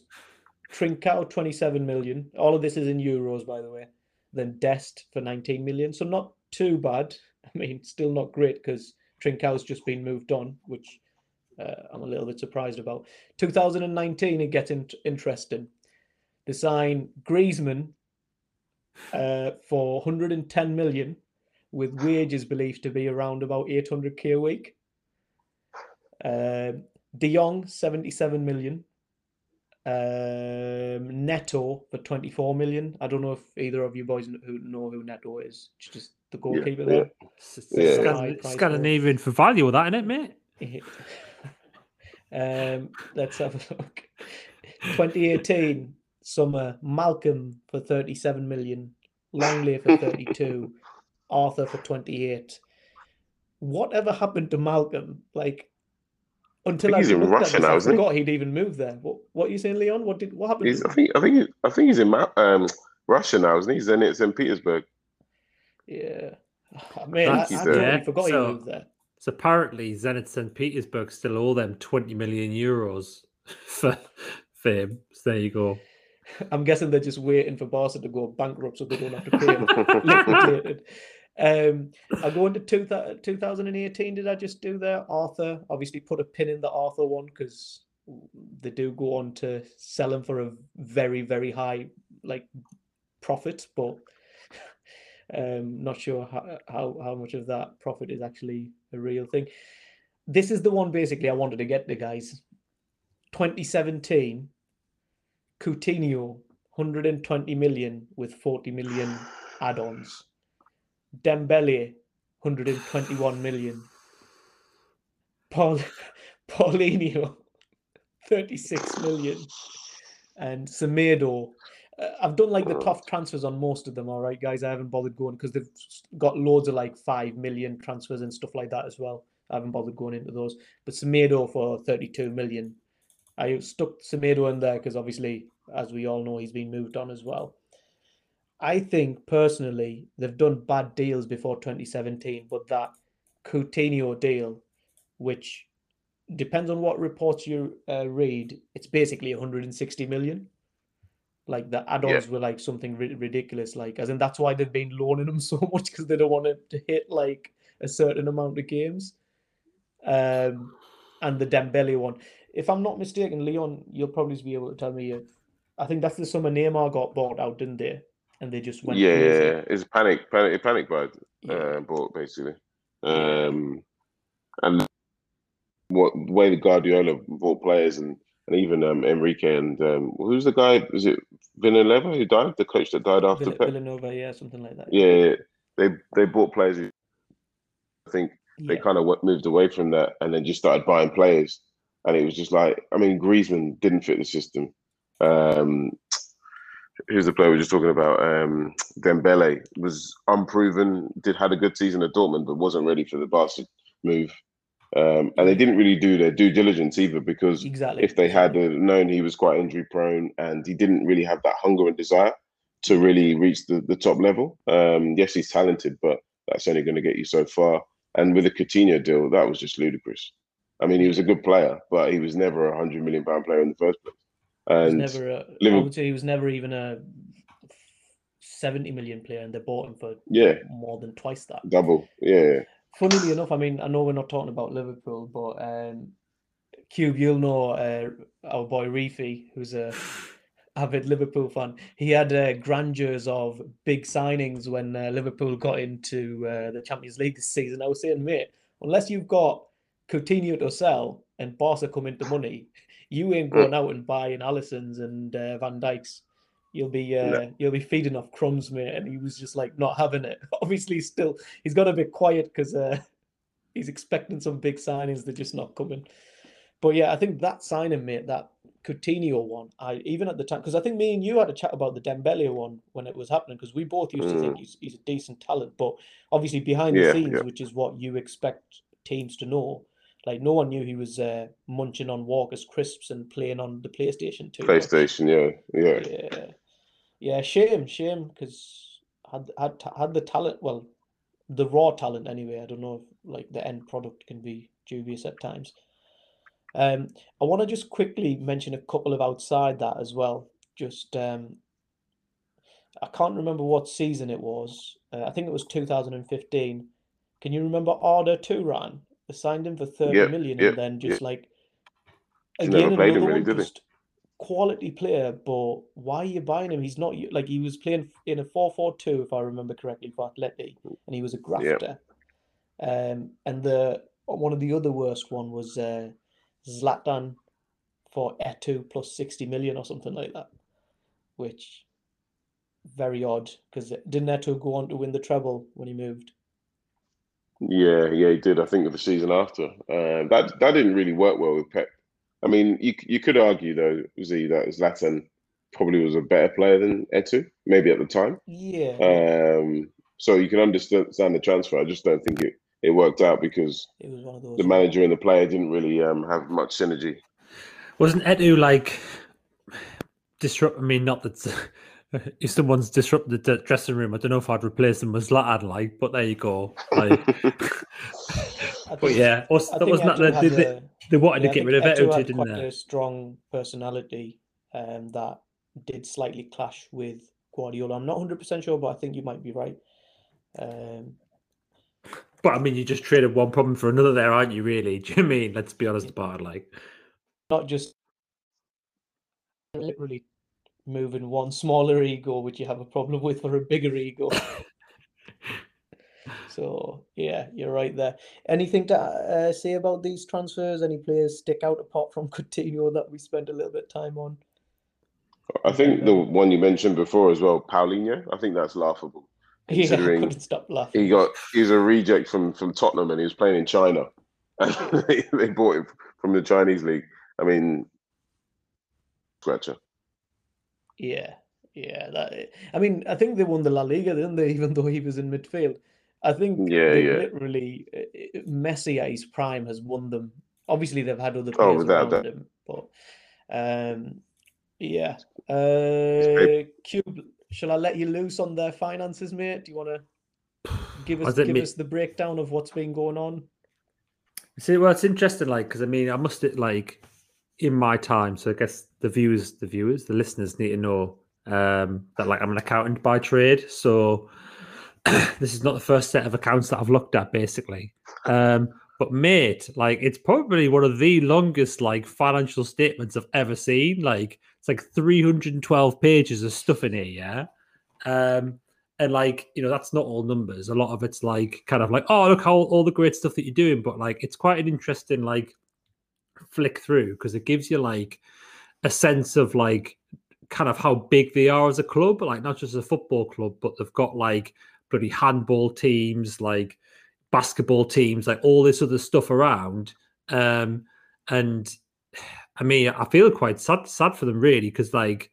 Trincao 27 million. All of this is in euros, by the way. Then Dest for 19 million. So not too bad. I mean, still not great because Trincao's just been moved on, which uh, I'm a little bit surprised about. 2019, it gets in- interesting. They sign Griezmann uh, for 110 million, with wages believed to be around about 800k a week. Um, De Jong, 77 million. Um, Neto for 24 million. I don't know if either of you boys who know who Neto is. It's just the goalkeeper yeah. It's- it's Yeah. Scan- High price Scandinavian for value, that isn't it, mate? um, let's have a look. 2018 summer, Malcom for 37 million, Lenglet for 32, Arthur for 28. Whatever happened to Malcom? Like until I, he's in Russia now, I isn't he? forgot he'd even moved there. What what are you saying, Leon? What did what happened? he's, I think I think he- I think he's in um, Russia now, isn't he? He's in it's in Petersburg. Yeah. Oh, man, I, I think he's totally there. forgot So- he moved there. So apparently, Zenit St. Petersburg still owe them 20 million euros for fame. So there you go. I'm guessing they're just waiting for Barca to go bankrupt so they don't have to pay him. Um, I go into two, 2018. Did I just do there? Arthur obviously put a pin in the Arthur one because they do go on to sell him for a very, very high like profit, but um, not sure how, how how much of that profit is actually a real thing. This is the one basically I wanted to get the guys. 2017, Coutinho, 120 million with 40 million add-ons. Dembele, 121 million. Paul Paulinho, 36 million. And Semedo. Uh, I've done like the tough transfers on most of them, all right, guys. I haven't bothered going because they've got loads of like 5 million transfers and stuff like that as well. I haven't bothered going into those. But Semedo for 32 million. I stuck Semedo in there because obviously, as we all know, he's been moved on as well. I think personally they've done bad deals before 2017, but that Coutinho deal, which depends on what reports you uh, read, it's basically 160 million. Like the add-ons yeah. were like something ri- ridiculous, like as in that's why they've been loaning them so much because they don't want it to hit like a certain amount of games. Um, and the Dembele one, if I'm not mistaken, Leon, you'll probably be able to tell me. If, I think that's the summer Neymar got bought out, didn't they? And they just went. Yeah, yeah, it's panic, panic, panic buy, yeah. uh, bought basically. Um, and what way the Guardiola bought players and and even um, Enrique and um, who's the guy? Was it Vilanova who died? The coach that died after Vill- Pep? Vilanova, yeah, something like that. Yeah, they they bought players. Who, I think they kind of moved away from that and then just started buying players. And it was just like, I mean, Griezmann didn't fit the system. Um, who's the player we were just talking about? Um, Dembele was unproven, did had a good season at Dortmund, but wasn't ready for the Barca move. Um, and they didn't really do their due diligence either because exactly. if they had known he was quite injury prone and he didn't really have that hunger and desire to really reach the, the top level. Um, yes, he's talented, but that's only going to get you so far. And with the Coutinho deal, that was just ludicrous. I mean, he was a good player, but he was never a hundred million pound player in the first place. And he was never a, Liverpool, I would say he was never even a seventy million player, and they bought him for yeah more than twice that. Double, yeah. Funnily enough, I mean, I know we're not talking about Liverpool, but um, Cube, you'll know uh, our boy Reefy, who's a avid Liverpool fan. He had uh, grandeurs of big signings when uh, Liverpool got into uh, the Champions League this season. I was saying, mate, unless you've got Coutinho to sell and Barca come into money, you ain't going out and buying Alisson's and uh, Van Dijk's. You'll be uh, no. you'll be feeding off crumbs, mate. And he was just like not having it. Obviously, still he's got a bit quiet because uh, he's expecting some big signings. They're just not coming. But yeah, I think that signing, mate, that Coutinho one, I even at the time because I think me and you had a chat about the Dembele one when it was happening because we both used mm. to think mm. he's, he's a decent talent, but obviously behind yeah, the scenes, yeah. which is what you expect teams to know, like no one knew he was uh, munching on Walker's crisps and playing on the PlayStation too. PlayStation, yeah, yeah, yeah, yeah. Shame, shame, because had had had the talent. Well, the raw talent anyway. I don't know if like the end product can be dubious at times. Um, I want to just quickly mention a couple of outside that as well. Just um, I can't remember what season it was. Uh, I think it was 2015. Can you remember Arda Turan? Signed him for thirty yeah, million, yeah, and then just yeah. like again another really, one, just quality player. But why are you buying him? He's not like he was playing in a four-four-two, if I remember correctly, for Atleti, and he was a grafter. Um, and the one of the other worst one was uh, Zlatan for Eto'o plus sixty million or something like that, which very odd because didn't Eto'o go on to win the treble when he moved? Yeah, yeah, he did. I think of the season after uh, that that didn't really work well with Pep. I mean, you you could argue though, Z, that Zlatan probably was a better player than Eto'o, maybe at the time. Yeah. Um. So you can understand the transfer. I just don't think it it worked out because it was one of those the manager and the player didn't really um have much synergy. Wasn't Eto'o like disrupt? I mean, not that if someone's disrupted the dressing room, I don't know if I'd replace them with Zlatan, like, but there you go. Like, but yeah, that wasn't that they, they, they, wanted yeah, to get rid of it, didn't they? A strong personality, um, that did slightly clash with Guardiola. I'm not 100% sure, but I think you might be right. Um, But I mean, you just traded one problem for another there, aren't you? Really? Do you know what I mean? Let's be honest about it. Like, not just literally moving one smaller ego, which you have a problem with, for a bigger ego. so yeah, you're right there. Anything to uh, say about these transfers? Any players stick out apart from Coutinho that we spent a little bit of time on? I think the one you mentioned before as well, Paulinho. I think that's laughable. Yeah, I Considering couldn't stop laughing. He got he's a reject from from Tottenham and he was playing in China. And they, they bought him from the Chinese league. I mean, scratcher. Yeah, yeah. That I mean, I think they won the La Liga, didn't they? Even though he was in midfield, I think Yeah, they yeah. literally uh, uh, Messi at his prime has won them. Obviously, they've had other Oh, players without around doubt. him, but um, yeah. Uh, Cube, shall I let you loose on their finances, mate? Do you want to give us give mean- us the breakdown of what's been going on? see, well, it's interesting, like, because I mean, I must it like in my time. So I guess the viewers, the viewers, the listeners need to know um, that like I'm an accountant by trade. So this is not the first set of accounts that I've looked at, basically. Um, but mate, like, it's probably one of the longest like financial statements I've ever seen. Like, it's like 312 pages of stuff in here. Yeah. Um, and like you know that's not all numbers a lot of it's like kind of like oh look how all the great stuff that you're doing but like it's quite an interesting like flick through because it gives you like a sense of like kind of how big they are as a club like not just a football club but they've got like bloody handball teams like basketball teams like all this other stuff around. Um and i mean i feel quite sad sad for them really because like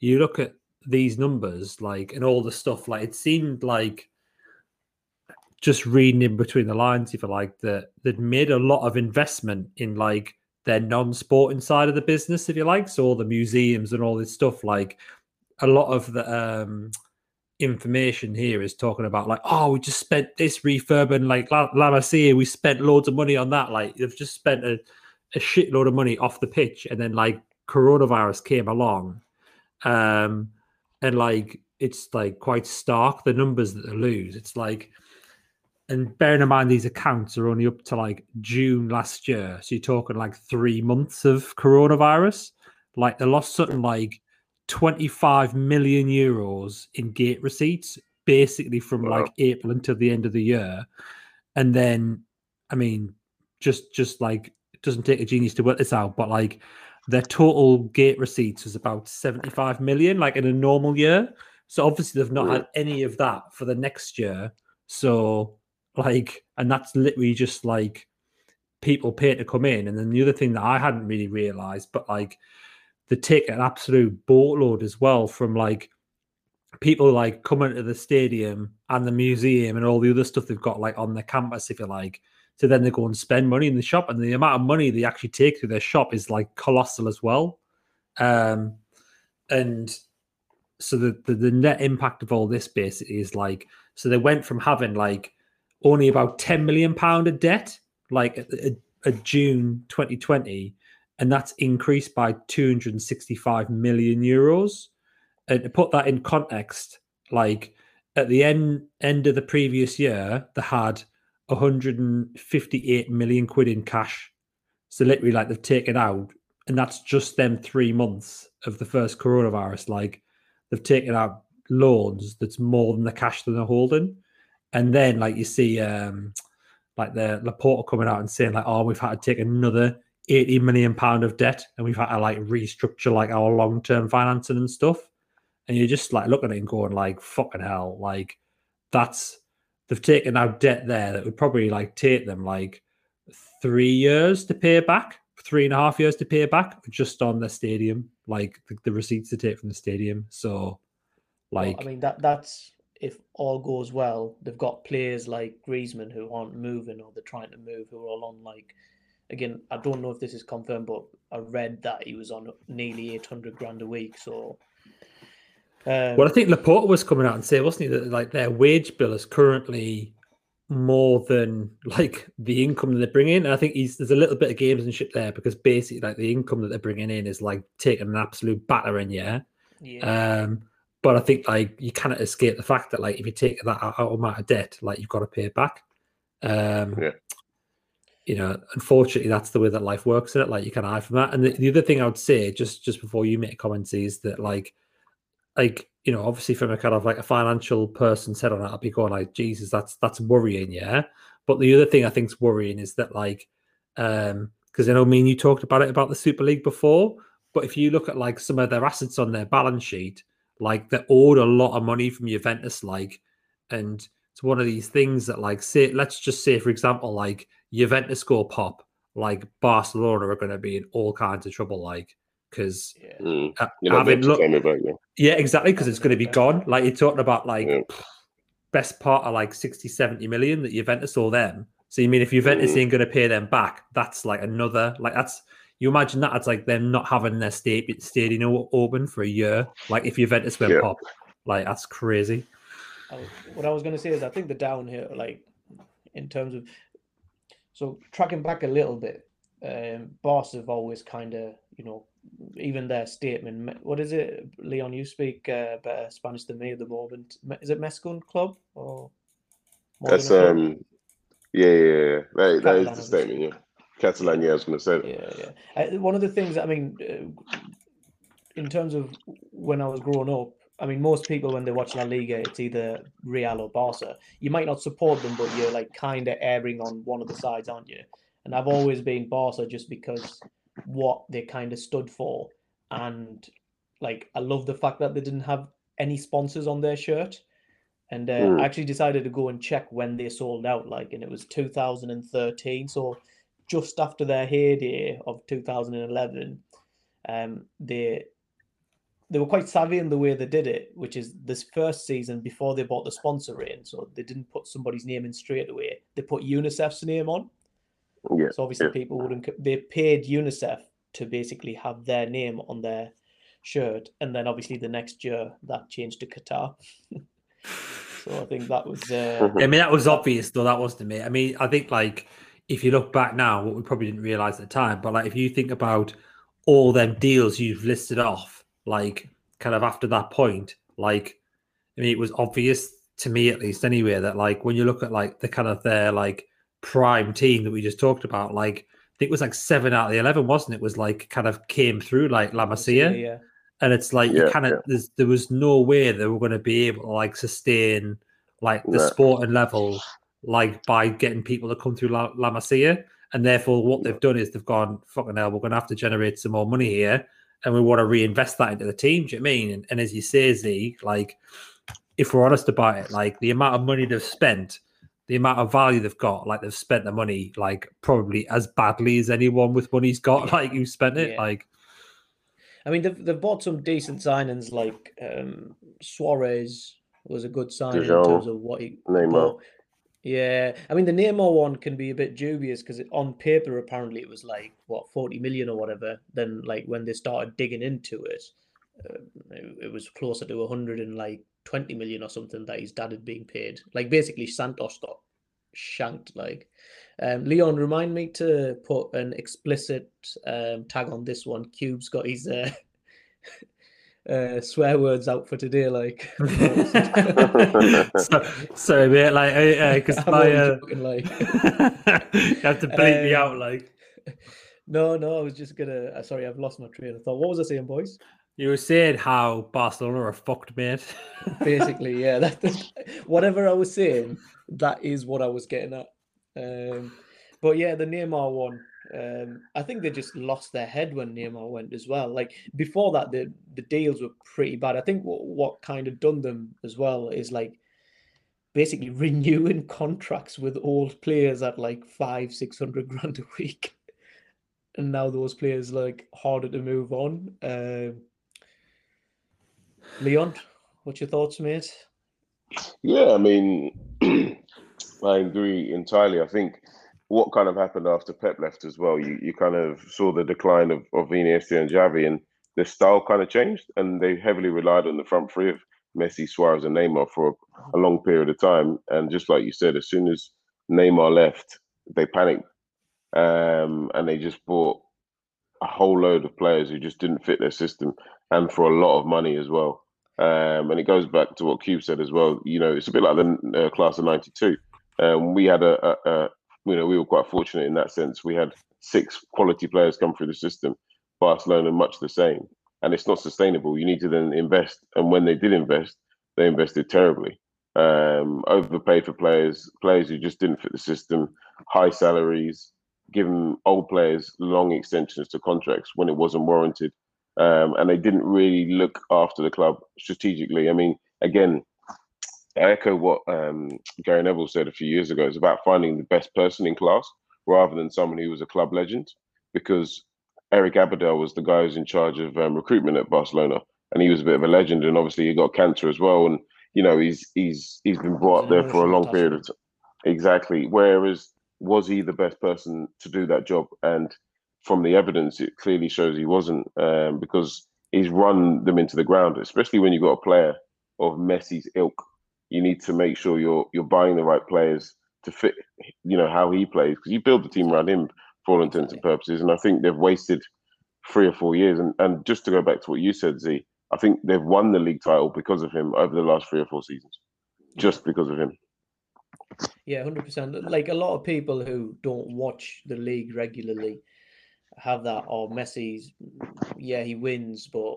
you look at these numbers like and all the stuff like it seemed like just reading in between the lines if you like that they'd made a lot of investment in like their non-sporting side of the business if you like. So all the museums and all this stuff like a lot of the um information here is talking about like oh we just spent this refurbing like La, La Masia, we spent loads of money on that. Like they've just spent a, a shitload of money off the pitch and then like coronavirus came along. Um and like it's like quite stark the numbers that they lose. It's like and bearing in mind these accounts are only up to like june last year so you're talking like three months of coronavirus like they lost something like 25 million euros in gate receipts basically from Wow. like april until the end of the year. And then i mean just just like it doesn't take a genius to work this out but like their total gate receipts was about 75 million like in a normal year. So obviously they've not had any of that for the next year. So like and that's literally just like people pay to come in. And then the other thing that i hadn't really realized but like the take an absolute boatload as well from like people like coming to the stadium and the museum and all the other stuff they've got like on the campus if you like so then they go and spend money in the shop. And the amount of money they actually take through their shop is like colossal as well. Um and so the, the the net impact of all this basically is like so they went from having like only about 10 million pound of debt like a, at, at june 2020 and that's increased by 265 million euros. And to put that in context like at the end end of the previous year they had 158 million quid in cash. So literally like they've taken out and that's just them three months of the first coronavirus. Like they've taken out loans that's more than the cash that they're holding and then like you see um like the Laporta coming out and saying like oh we've had to take another 80 million pound of debt and we've had to like restructure like our long-term financing and stuff. And you're just like looking at it and going like fucking hell like that's they've taken out debt there that would probably like take them like three years to pay back three and a half years to pay back just on the stadium like the, the receipts they take from the stadium. So Well, like I mean that that's if all goes well. They've got players like Griezmann who aren't moving or they're trying to move who are all on like again. I don't know if this is confirmed, but I read that he was on nearly eight hundred grand a week. So, um, Well, I think Laporta was coming out and saying, wasn't he, that like their wage bill is currently more than like the income that they bring in. And I think he's there's a little bit of gamesmanship there because basically like the income that they're bringing in is like taking an absolute battering, yeah. Yeah. Um, but I think like you cannot escape the fact that like if you take that out amount of debt, like you've got to pay it back. Um, Yeah. You know, unfortunately, that's the way that life works. In it, like you can hide from that. And the, the other thing I would say, just just before you make comments, is that like, like you know, obviously from a kind of like a financial person set on it, I'd be going like, Jesus, that's that's worrying, yeah. But the other thing I think's worrying is that like, um, because I know me and you talked about it about the Super League before. But if you look at like some of their assets on their balance sheet, like they're owed a lot of money from Juventus, like, and it's one of these things that, like, say, let's just say, for example, like Juventus go pop, like Barcelona are going to be in all kinds of trouble, like, because yeah. Mm. uh, having look, claim it back, yeah. yeah, exactly, because it's going to be gone. Like you're talking about, like Yeah. best part of like 60, 70 million that Juventus owe them. So you mean if Juventus Mm. ain't going to pay them back, that's like another like that's you imagine that it's like them not having their state stadium o- open for a year. Like if Juventus went Yeah. pop, like that's crazy. What I was going to say is I think the downhill, like in terms of, so tracking back a little bit, um, Boss have always kind of, you know, even their statement. What is it, Leon? You speak uh, better Spanish than me at the moment. Is it Més que un club or? That's um, yeah, yeah, yeah. That, that is the statement. Yeah, Catalan. Yeah, I was going to say that. Yeah, yeah. Uh, one of the things, I mean, uh, in terms of when I was growing up, I mean, most people when they watch La Liga, it's either Real or Barca. You might not support them, but you're like kind of airing on one of the sides, aren't you? And I've always been Barca just because what they kind of stood for, and like I love the fact that they didn't have any sponsors on their shirt. And uh, Mm. I actually decided to go and check when they sold out, like, and it was 2013. So just after their heyday of 2011, um, they they were quite savvy in the way they did it, which is this first season before they bought the sponsor in, so they didn't put somebody's name in straight away. They put UNICEF's name on, Yeah, so obviously yeah. people wouldn't. They paid UNICEF to basically have their name on their shirt, and then obviously the next year that changed to Qatar. so I think that was uh, I mean, that was obvious though. That was to me. I mean, I think like if you look back now, what we probably didn't realize at the time, but like if you think about all them deals you've listed off, like kind of after that point, like I mean, it was obvious to me at least anyway that like when you look at like the kind of their like prime team that we just talked about, like I think it was like seven out of the eleven, wasn't it? Was like kind of came through like La Masia yeah. and it's like you kind of yeah. there's there was no way they were going to be able to like sustain like the No. sporting level like by getting people to come through La, La Masia and therefore what they've done is they've gone fucking hell we're going to have to generate some more money here and we want to reinvest that into the team do you know I mean and, and as you say Z like if we're honest about it like the amount of money they've spent the amount of value they've got like they've spent the money like probably as badly as anyone with money's got like who spent it Yeah. like I mean, they've, they've bought some decent signings, like um, Suarez was a good signing in terms of what he. Neymar. but- yeah, I mean, the Neymar one can be a bit dubious because on paper, apparently, it was like what forty million or whatever. Then, like when they started digging into it, uh, it, it was closer to hundred and like twenty million or something that his dad had been paid. Like basically, Santos got shanked. Like, um, Leon, remind me to put an explicit um, tag on this one. Cube's got his uh, uh, swear words out for today. Like, so, sorry, mate. Like, because I'm my only uh, joking, like. you have to bleep me out. Um, Like, no, no, I was just gonna. Uh, sorry, I've lost my train of thought. What was I saying, boys? you were saying how Barcelona are fucked, mate. Basically, yeah. That, that- whatever I was saying, that is what I was getting at. Um, but yeah, the Neymar one. Um, I think they just lost their head when Neymar went as well. Like before that, the the deals were pretty bad. I think what, what kind of done them as well is like basically renewing contracts with old players at like five, six hundred grand a week. And now those players like harder to move on. Um, Leon, what's your thoughts, mate? Yeah, I mean, I agree entirely. I think what kind of happened after Pep left as well, you, you kind of saw the decline of, of Iniesta and Xavi, and their style kind of changed, and they heavily relied on the front three of Messi, Suarez, and Neymar for a long period of time. And just like you said, as soon as Neymar left, they panicked um, and they just bought a whole load of players who just didn't fit their system and for a lot of money as well. Um, and it goes back to what Cube said as well. You know, it's a bit like the uh, class of '92. Um, we had a, a, you know, we were quite fortunate in that sense. We had six quality players come through the system. Barcelona much the same, and it's not sustainable. You need to then invest, and when they did invest, they invested terribly. Um, overpaid for players, players who just didn't fit the system, high salaries, giving old players long extensions to contracts when it wasn't warranted. Um, and they didn't really look after the club strategically. I mean, again, I echo what um, Gary Neville said a few years ago. It's about finding the best person in class rather than someone who was a club legend, because Eric Abidal was the guy who's in charge of um, recruitment at Barcelona, and he was a bit of a legend. And obviously, he got cancer as well, and you know he's he's he's been brought up there for a long period of time. Exactly. Whereas was he the best person to do that job? And from the evidence, it clearly shows he wasn't, um, because he's run them into the ground. Especially when you've got a player of Messi's ilk, you need to make sure you're you're buying the right players to fit, you know, how he plays because you build the team around him for all intents and purposes. And I think they've wasted three or four years. And and just to go back to what you said, Z, I think they've won the league title because of him over the last three or four seasons, just because of him. Yeah, hundred percent. Like a lot of people who don't watch the league regularly have that. Or oh, Messi's, yeah, he wins, but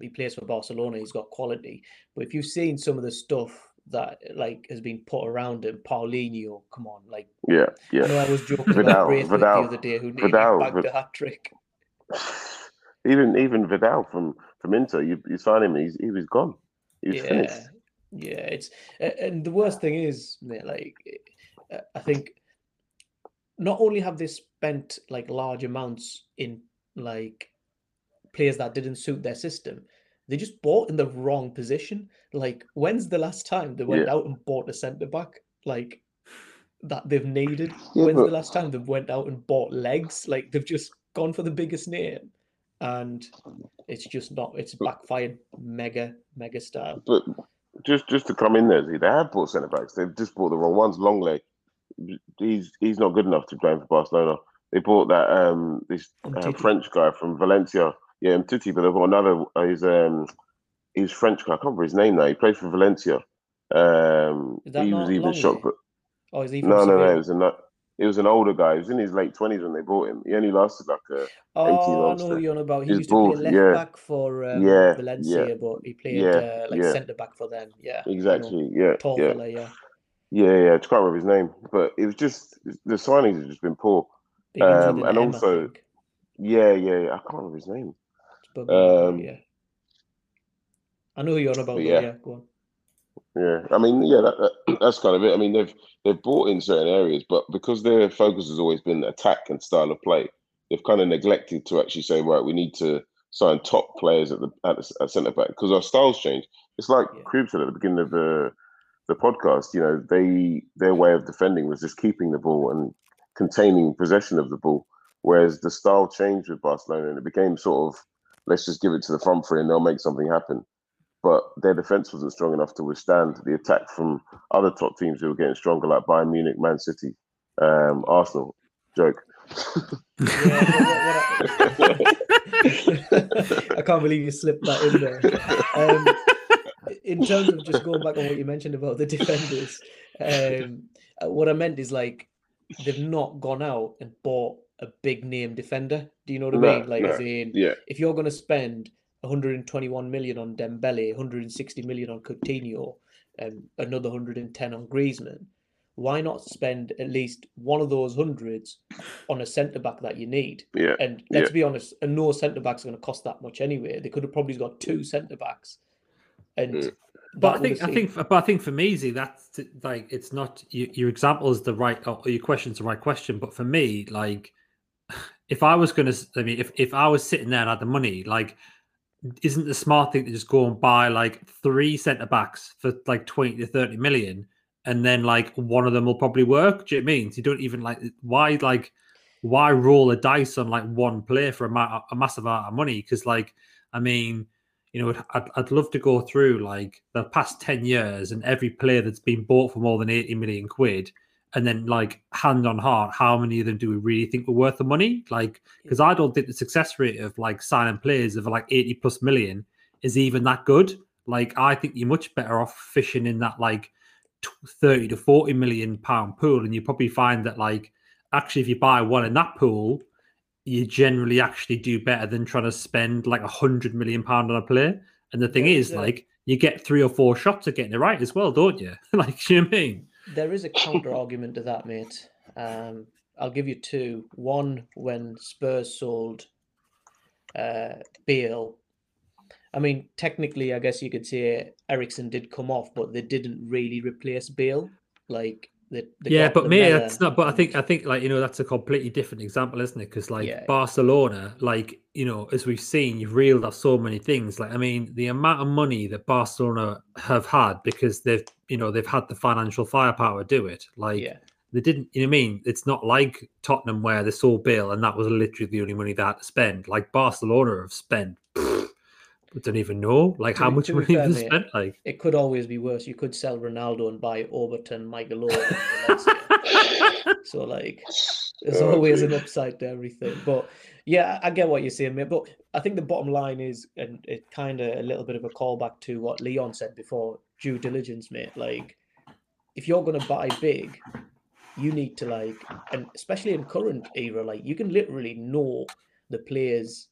he plays for Barcelona. He's got quality. But if you've seen some of the stuff that like has been put around him, Paulinho, come on, like yeah, yeah. I, know I was joking Vidal, about Braithwaite Vidal, the other day who Vidal, back Vid- hat trick. Even even Vidal from from Inter, you you sign him, he's he was gone. He was yeah, finished. Yeah, it's and the worst thing is, like, I think not only have they spent like large amounts in like players that didn't suit their system, they just bought in the wrong position. Like, when's the last time they went yeah. out and bought a centre back like that they've needed? Yeah, when's but... the last time they went out and bought legs? Like, they've just gone for the biggest name, and it's just not. It's backfired mega mega style. But just just to come in there, they have bought centre backs. They've just bought the wrong ones. Lenglet, he's he's not good enough to play for Barcelona. They bought that um this uh, French guy from Valencia, yeah, Umtiti, but they've got another. Uh, he's um he's French. I can't remember his name now. He played for Valencia. Um, he was even shocked, but oh, is he? no, no, no. It was a it was an older guy. He was in his late twenties when they bought him. He only lasted like a oh, 18 months. I know you're on about. He used to play a left yeah. back for um, yeah, Valencia, yeah. but he played uh, like centre back for them. Yeah, exactly. You know, yeah, tall yeah. Fella, yeah. Yeah, yeah. I can't remember his name, but it was just the signings have just been poor. Um, and M, also, yeah, yeah, yeah, I can't remember his name. Um, yeah. I know who you're on about. Yeah. yeah, go on. Yeah, I mean, yeah, that, that, that's kind of it. I mean, they've they've bought in certain areas, but because their focus has always been attack and style of play, they've kind of neglected to actually say, right, we need to sign top players at the at, the, at centre back because our styles change. It's like yeah. Crib said at the beginning of the the podcast. You know, they their way of defending was just keeping the ball and containing possession of the ball, whereas the style changed with Barcelona and it became sort of let's just give it to the front three and they'll make something happen but their defense wasn't strong enough to withstand the attack from other top teams who were getting stronger, like Bayern Munich, Man City, um, Arsenal. Joke. I can't believe you slipped that in there. Um, in terms of just going back on what you mentioned about the defenders, um, what I meant is like they've not gone out and bought a big name defender. Do you know what I no, mean? Like, no. saying, yeah. if you're going to spend 121 million on Dembele, 160 million on Coutinho, and another 110 on Griezmann. Why not spend at least one of those hundreds on a centre back that you need? Yeah. And let's yeah. be honest, and no centre backs are going to cost that much anyway. They could have probably got two centre backs. And mm. but I think I think but I think for me, Z, that's like it's not you, your example is the right or your question's the right question. But for me, like if I was gonna, I mean, if if I was sitting there and had the money, like isn't the smart thing to just go and buy like three centre backs for like 20 to 30 million and then like one of them will probably work? Do you know you don't even like why like why roll a dice on like one player for a, ma- a massive amount of money? Because like I mean, you know, I'd, I'd love to go through like the past 10 years and every player that's been bought for more than 80 million quid And then, like, hand on heart, how many of them do we really think were worth the money? Like, because I don't think the success rate of like signing players of like 80 plus million is even that good. Like, I think you're much better off fishing in that like 30 to 40 million pound pool. And you probably find that, like, actually, if you buy one in that pool, you generally actually do better than trying to spend like a hundred million pound on a player. And the thing Yeah, is, yeah. like, you get three or four shots at getting it right as well, don't you? like, you know what I mean? There is a counter argument to that, mate. Um, I'll give you two. One, when Spurs sold uh, Bale, I mean, technically, I guess you could say Eriksen did come off, but they didn't really replace Bale. Like, they yeah, but me, that's not. But I think I think like you know that's a completely different example, isn't it? Because like Yeah. Barcelona, like you know, as we've seen, you've reeled off so many things. Like I mean, the amount of money that Barcelona have had because they've you know they've had the financial firepower to do it. Like yeah, they didn't. You know what I mean? It's not like Tottenham where they saw Bale and that was literally the only money they had to spend. Like Barcelona have spent. I don't even know like To how be- much money fair, they spent. Like it could always be worse. You could sell Ronaldo and buy Overton, Michael Owen. so, like, There's Oh, always an upside to everything. But yeah, I I get what you're saying, mate. But I think the bottom line is, and it kind of a little bit of a callback to what Leon said before due diligence, mate. Like, if you're going to buy big, you need to, like, and especially in current era, like, you can literally know the players.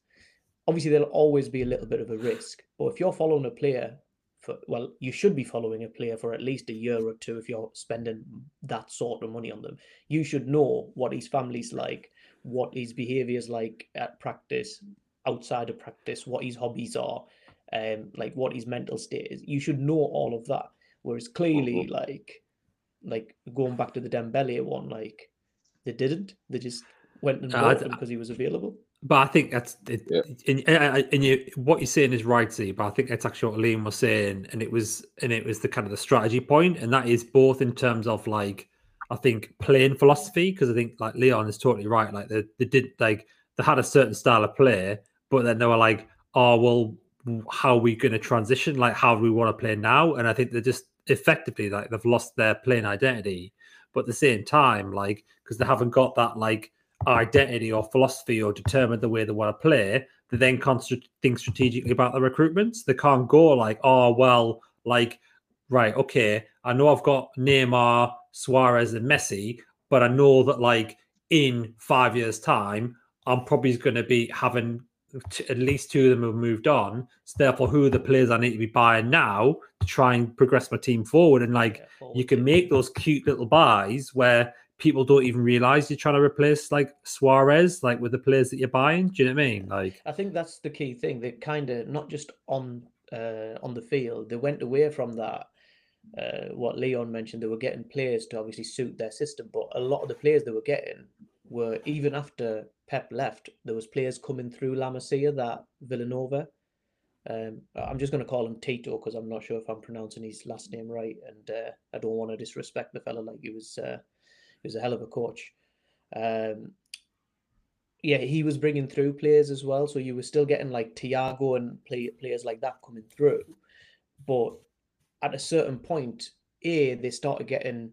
Obviously, there'll always be a little bit of a risk. But if you're following a player, for, well, you should be following a player for at least a year or two if you're spending that sort of money on them you should know what his family's like, what his behaviors like at practice, outside of practice, what his hobbies are, um, like what his mental state is. You should know all of that. Whereas clearly, like, like going back to the Dembele one, like they didn't. They just went and Uh, bought d- him because he was available. But I think that's it, Yeah. and, and, you, what you're saying is right, see. But I think that's actually what Liam was saying, and it was and it was the kind of the strategy point, and that is both in terms of like I think playing philosophy because I think like Leon is totally right. Like they, they did like they had a certain style of play, but then they were like, oh well, how are we going to transition? Like how do we want to play now? And I think they're just effectively like they've lost their playing identity, but at the same time, like because they haven't got that like identity or philosophy or determine the way they want to play, they then can't think strategically about the recruitments. They can't go like, oh well, like right, okay, I know I've got Neymar, Suarez, and Messi, but I know that like in five years' time, I'm probably going to be having t- at least two of them have moved on. So therefore, who are the players I need to be buying now to try and progress my team forward? And like Yeah, you can make those cute little buys where people don't even realize you're trying to replace like Suarez, like with the players that you're buying. Do you know what I mean? Like, I think that's the key thing. They kind of not just on uh, on the field. They went away from that. Uh, what Leon mentioned, they were getting players to obviously suit their system, but a lot of the players they were getting were even after Pep left. There was players coming through La Masia that Vilanova. Um, I'm just going to call him Tito because I'm not sure if I'm pronouncing his last name right, and uh, I don't want to disrespect the fella. Like he was, uh, he was a hell of a coach. Um, yeah, he was bringing through players as well. So you were still getting like Thiago and play, players like that coming through. But at a certain point, A, they started getting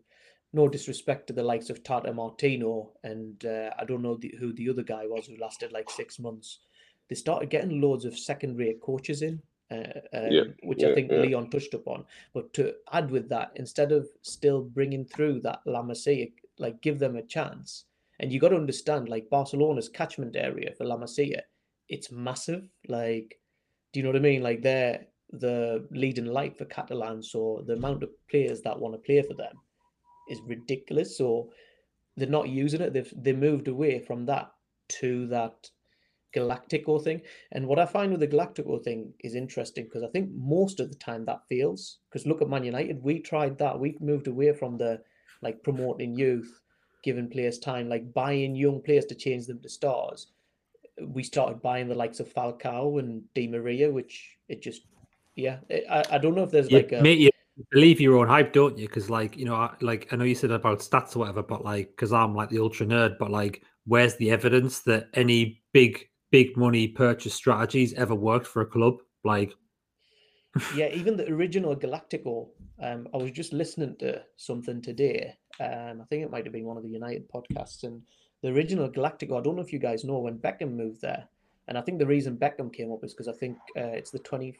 no disrespect to the likes of Tata Martino and uh, I don't know the, who the other guy was who lasted like six months. They started getting loads of second rate coaches in, uh, um, Yeah, which I think yeah. Leon touched upon. But to add with that, instead of still bringing through that La Masia, like give them a chance. And you got to understand, like Barcelona's catchment area for La Masia, it's massive. Like, do you know what I mean? Like they're the leading light for Catalan, so the amount of players that want to play for them is ridiculous. So they're not using it. They've they moved away from that to that Galactico thing. And what I find with the Galactico thing is interesting because I think most of the time that fails. Because look at Man United, we tried that. We moved away from the like promoting youth, giving players time, like buying young players to change them to stars. We started buying the likes of Falcao and Di Maria, which it just, yeah, I, I don't know if there's you, like a mate, you believe your own hype, don't you? Because like you know, I, like I know you said about stats or whatever, but like because I'm like the ultra nerd, but like, where's the evidence that any big big money purchase strategies ever worked for a club? Like, yeah, even the original Galactico. Um, I was just listening to something today, and I think it might have been one of the United podcasts. And the original Galactico, I don't know if you guys know when Beckham moved there, and I think the reason Beckham came up is because I think uh, it's the 25th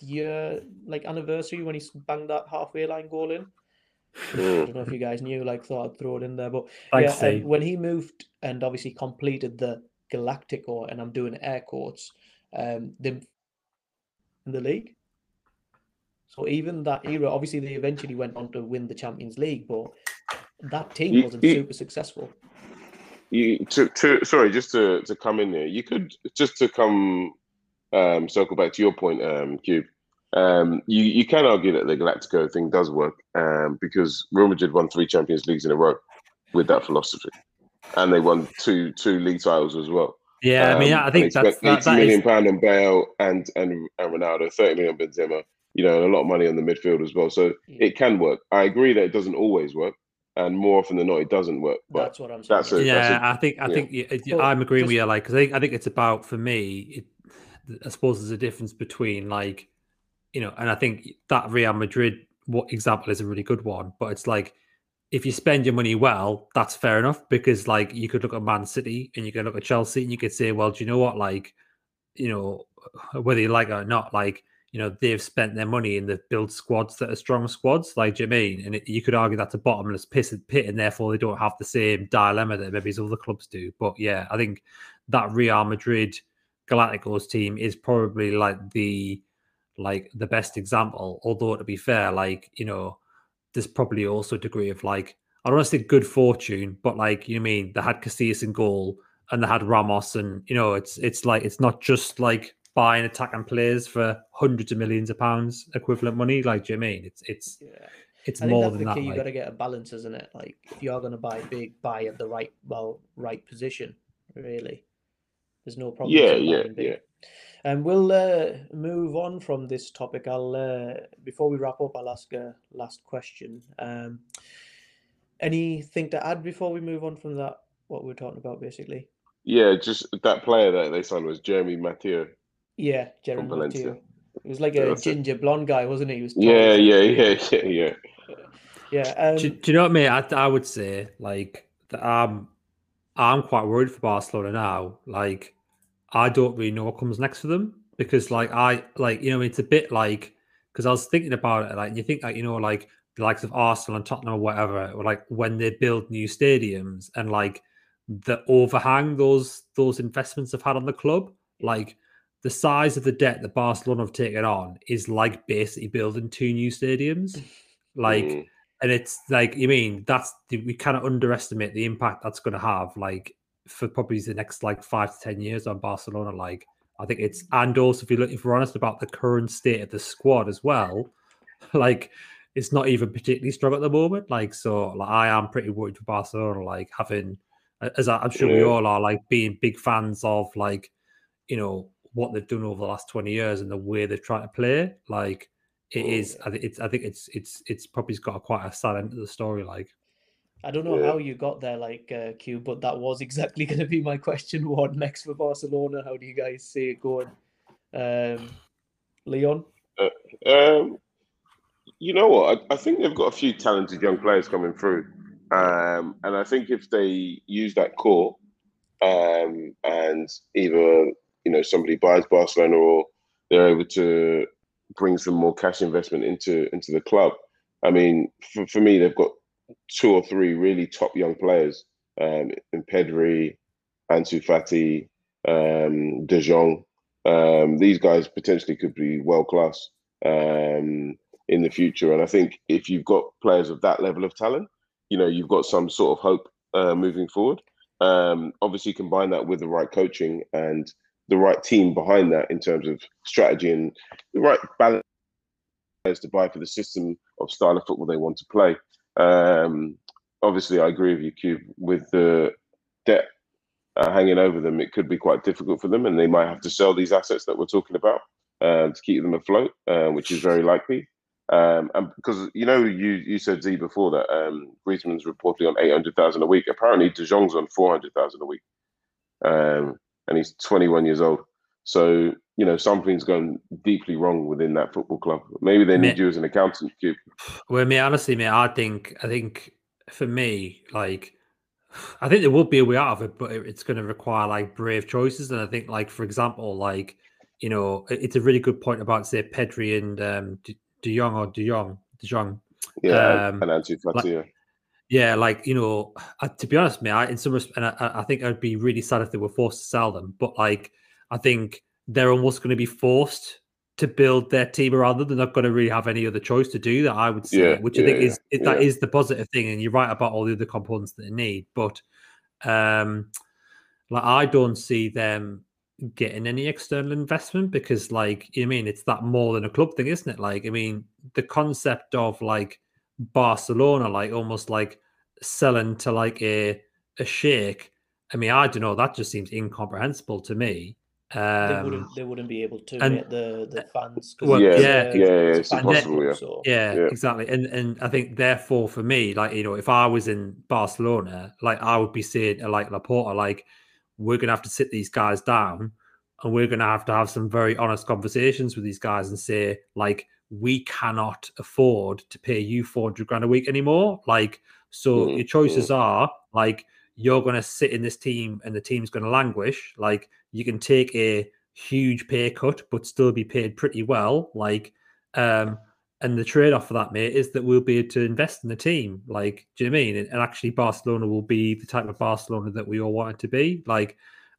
year like anniversary when he banged that halfway line goal in. I don't know if you guys knew, like thought I'd throw it in there, but Thanks, yeah, when he moved and obviously completed the Galactico, and I'm doing air quotes, um, the in the league. So even that era, obviously they eventually went on to win the Champions League, but that team You- wasn't you- super successful. you to, to sorry just to to come in there you could just to come um circle back to your point um cube um you you can argue that the galactico thing does work um because real madrid won three champions leagues in a row with that philosophy and they won two two league titles as well Yeah, I mean, Um, I think they that's spent that, 80 that million is, pound on Bale and and and Ronaldo, 30 million on Benzema, you know, and a lot of money on the midfield as well. So Yeah. it can work. I agree that it doesn't always work, and more often than not, it doesn't work. But That's what I'm saying. that's a- yeah, that's a- I think I yeah. think yeah, yeah, I'm agreeing with just- you. Like, 'cause I think I think it's about for me. It, I suppose there's a difference between like, you know, and I think that Real Madrid what example is a really good one. But it's like if you spend your money well, that's fair enough because like you could look at Man City and you could look at Chelsea and you could say, well, do you know what? Like, you know, whether you like it or not, like you know, they've spent their money and they've built squads that are strong squads, like you mean? And it, you could argue that's a bottomless piss pit, and therefore they don't have the same dilemma that maybe other clubs do. But yeah, I think that Real Madrid Galacticos team is probably like the like the best example. Although to be fair, like you know, there's probably also a degree of like I don't want to say good fortune, but like you know what I mean they had Casillas in goal and they had Ramos, and you know it's it's like it's not just like buying attacking players for hundreds of millions of pounds equivalent money. Like, do you know I mean? It's it's Yeah. it's I more that's than the that. key. You got to get a balance, isn't it? Like if you are going to buy big, buy at the right, well, right position. Really, there's no problem. yeah, yeah, yeah. And we'll uh, move on from this topic. I'll uh, before we wrap up, I'll ask a last question. Um, anything to add before we move on from that? What we we're talking about, basically. Yeah, just that player that they signed was Jeremy Mathieu. Yeah, Jeremy Valencia. Mathieu. He was like Yeah, a that's it. ginger blonde guy, wasn't he? He was Yeah, yeah, yeah, yeah, yeah. yeah. Um, do, do you know what I mean? I, I would say like that I'm I'm quite worried for Barcelona now. Like I don't really know what comes next for them because like I like you know it's a bit like because I was thinking about it like you think like you know like the likes of Arsenal and Tottenham or whatever or like when they build new stadiums and like the overhang those those investments have had on the club like the size of the debt that Barcelona have taken on is like basically building two new stadiums like Mm. And it's like you mean that's we cannot underestimate the impact that's going to have like for probably the next like five to ten years on barcelona like i think it's and also if you look if we're honest about the current state of the squad as well like it's not even particularly strong at the moment like so like i am pretty worried for barcelona like having as I- i'm sure we all are like being big fans of like you know what they've done over the last 20 years and the way they've tried to play like it Mm. I think it's. I think it's. It's. It's probably got a quite a sad end to the story. Like, I don't know Yeah. how you got there, like uh, Q, but that was exactly going to be my question. What next for Barcelona? How do you guys see it going? Um, Leon, Um, you know what? I, I think they've got a few talented young players coming through, um, and I think if they use that core, um, and either you know somebody buys Barcelona or they're able to bring some more cash investment into into the club. I mean, for, for me, they've got two or three really top young players um, in Pedri, Ansu Fati, um, De Jong. Um, these guys potentially could be world class um, in the future. And I think if you've got players of that level of talent, you know, you've got some sort of hope uh, moving forward. Um, obviously, combine that with the right coaching and the right team behind that in terms of strategy and the right balance to buy for the system of style of football they want to play. Um, obviously, I agree with you, Cube, with the debt uh, hanging over them, it could be quite difficult for them, and they might have to sell these assets that we're talking about uh, to keep them afloat, uh, which is very likely. Um, and because you know, you you said Z before that um, Griezmann's reportedly on eight hundred thousand a week. Apparently, De Jong's on four hundred thousand a week, um, and he's twenty one years old. So you know something's gone deeply wrong within that football club. Maybe they need Ma- you as an accountant, Cube. well, me honestly, mate, I think. I think for me, like I think there would be a way out of it, but it's going to require like brave choices. And I think, like for example, like you know, it's a really good point about say Pedri and um, De Jong or De Jong, De Jong. Yeah, um, and Ansu Fati. Like, yeah, like you know, uh, to be honest, man, I, in some respect, and I, I think I'd be really sad if they were forced to sell them. But like, I think they're almost going to be forced to build their team around them. They're not going to really have any other choice to do that. I would say, yeah, which yeah, I think is yeah. that is the positive thing. And you're right about all the other components that they need, but um, like I don't see them getting any external investment because, like, you know I mean, it's that more than a club thing, isn't it? Like, I mean, the concept of like Barcelona, like almost like selling to like a a sheikh. I mean, I don't know. That just seems incomprehensible to me. Um, they wouldn't. They wouldn't be able to and- get the the fans. 'cause Well, yeah, it's, yeah, uh, yeah, yeah, it's impossible, club, yeah. so- Yeah, Yeah. exactly. And and I think therefore for me, like you know, if I was in Barcelona, like I would be saying to like Laporta, like we're gonna have to sit these guys down and we're gonna have to have some very honest conversations with these guys and say, like, we cannot afford to pay you 400 grand a week anymore. Like, so Mm, your choices are like you're gonna sit in this team and the team's gonna languish. Like you can take a huge pay cut but still be paid pretty well. Like um and the trade-off for that, mate, is that we'll be able to invest in the team. Like, do you know I mean? And, and actually, Barcelona will be the type of Barcelona that we all want it to be. Like,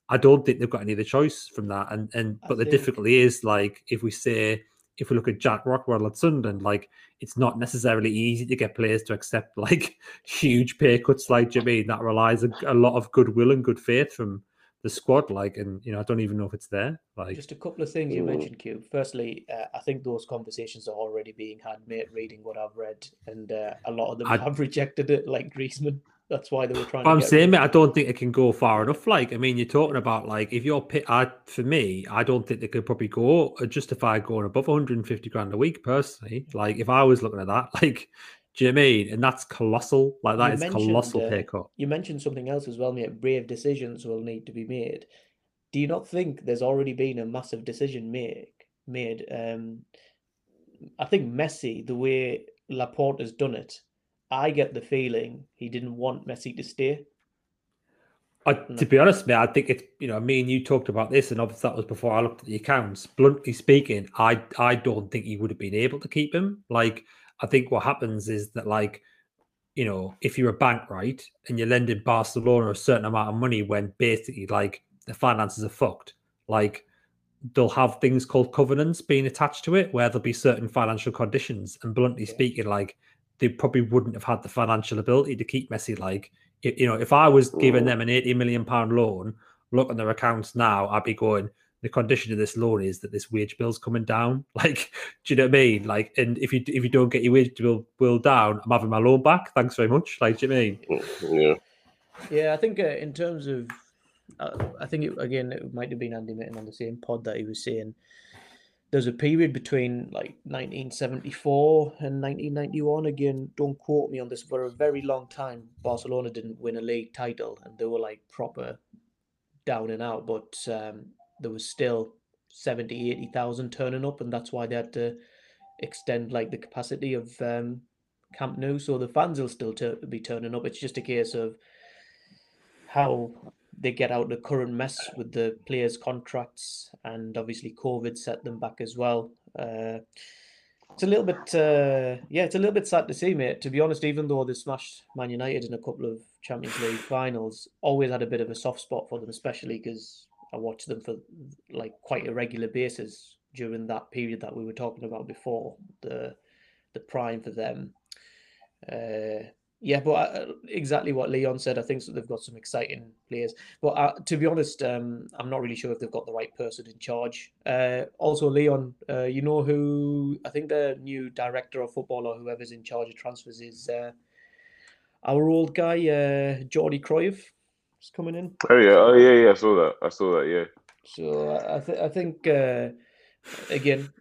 I don't think they've got any other choice from that. And and I but the think- difficulty is like if we say if we look at Jack Rodwell at Sunderland, like it's not necessarily easy to get players to accept like huge pay cuts. Like, do you know what I mean? That relies a, a lot of goodwill and good faith from the squad. Like, and you know, I don't even know if it's there. Like, Just a couple of things you mentioned, Cube. Firstly, uh, I think those conversations are already being had, mate, reading what I've read, and uh, a lot of them I- have rejected it, like Griezmann. That's why they were trying I'm saying, mate, I don't think it can go far enough. Like, I mean, you're talking about like if you're pit, I for me, I don't think they could probably go uh, justify going above 150 grand a week personally. Like, if I was looking at that, like, do you know I mean? And that's colossal. Like, that You is colossal uh, pay cut. You mentioned something else as well, mate. Brave decisions will need to be made. Do you not think there's already been a massive decision make made? Um, I think Messi, the way Laporta has done it, I get the feeling he didn't want Messi to stay. I, to be honest, mate, I think it's you know, me and you talked about this, and obviously that was before I looked at the accounts. Bluntly speaking, I I don't think he would have been able to keep him. Like, I think what happens is that like, you know, if you're a bank, right, and you're lending Barcelona a certain amount of money when basically like the finances are fucked, like they'll have things called covenants being attached to it where there'll be certain financial conditions. And bluntly Okay. speaking, like they probably wouldn't have had the financial ability to keep Messi. Like, i- you know, if I was giving Mm. them an 80 million pound loan, look at their accounts now, I'd be going, the condition of this loan is that this wage bill's coming down. Like, do you know what I mean? Like, and if you if you don't get your wage bill, bill down, I'm having my loan back. Thanks very much. Like, do you know I mean? Yeah. Yeah, I think uh, in terms of, uh, I think it, again it might have been Andy Mitten on the same pod that he was saying. There's a period between like 1974 and 1991. Again, don't quote me on this. For a very long time, Barcelona didn't win a league title, and they were like proper down and out. But um, there was still 70, 80,000 turning up, and that's why they had to extend like the capacity of um, Camp Nou. So the fans will still be turning up. It's just a case of how they get out the current mess with the players' contracts, and obviously COVID set them back as well. Uh, it's a little bit, uh, yeah, it's a little bit sad to see, mate. To be honest, even though they smashed Man United in a couple of Champions League finals, always had a bit of a soft spot for them, especially because I watched them for like quite a regular basis during that period that we were talking about before, the the prime for them. Uh, yeah, but uh, exactly what Leon said. I think that they've got some exciting players. But uh, to be honest, um, I'm not really sure if they've got the right person in charge. Uh, also, Leon, uh, you know who I think the new director of football or whoever's in charge of transfers is uh, our old guy, uh, Jordi Cruyff, is coming in. Oh yeah. Oh yeah. Yeah. I saw that. I saw that. Yeah. So I, th- I think uh, again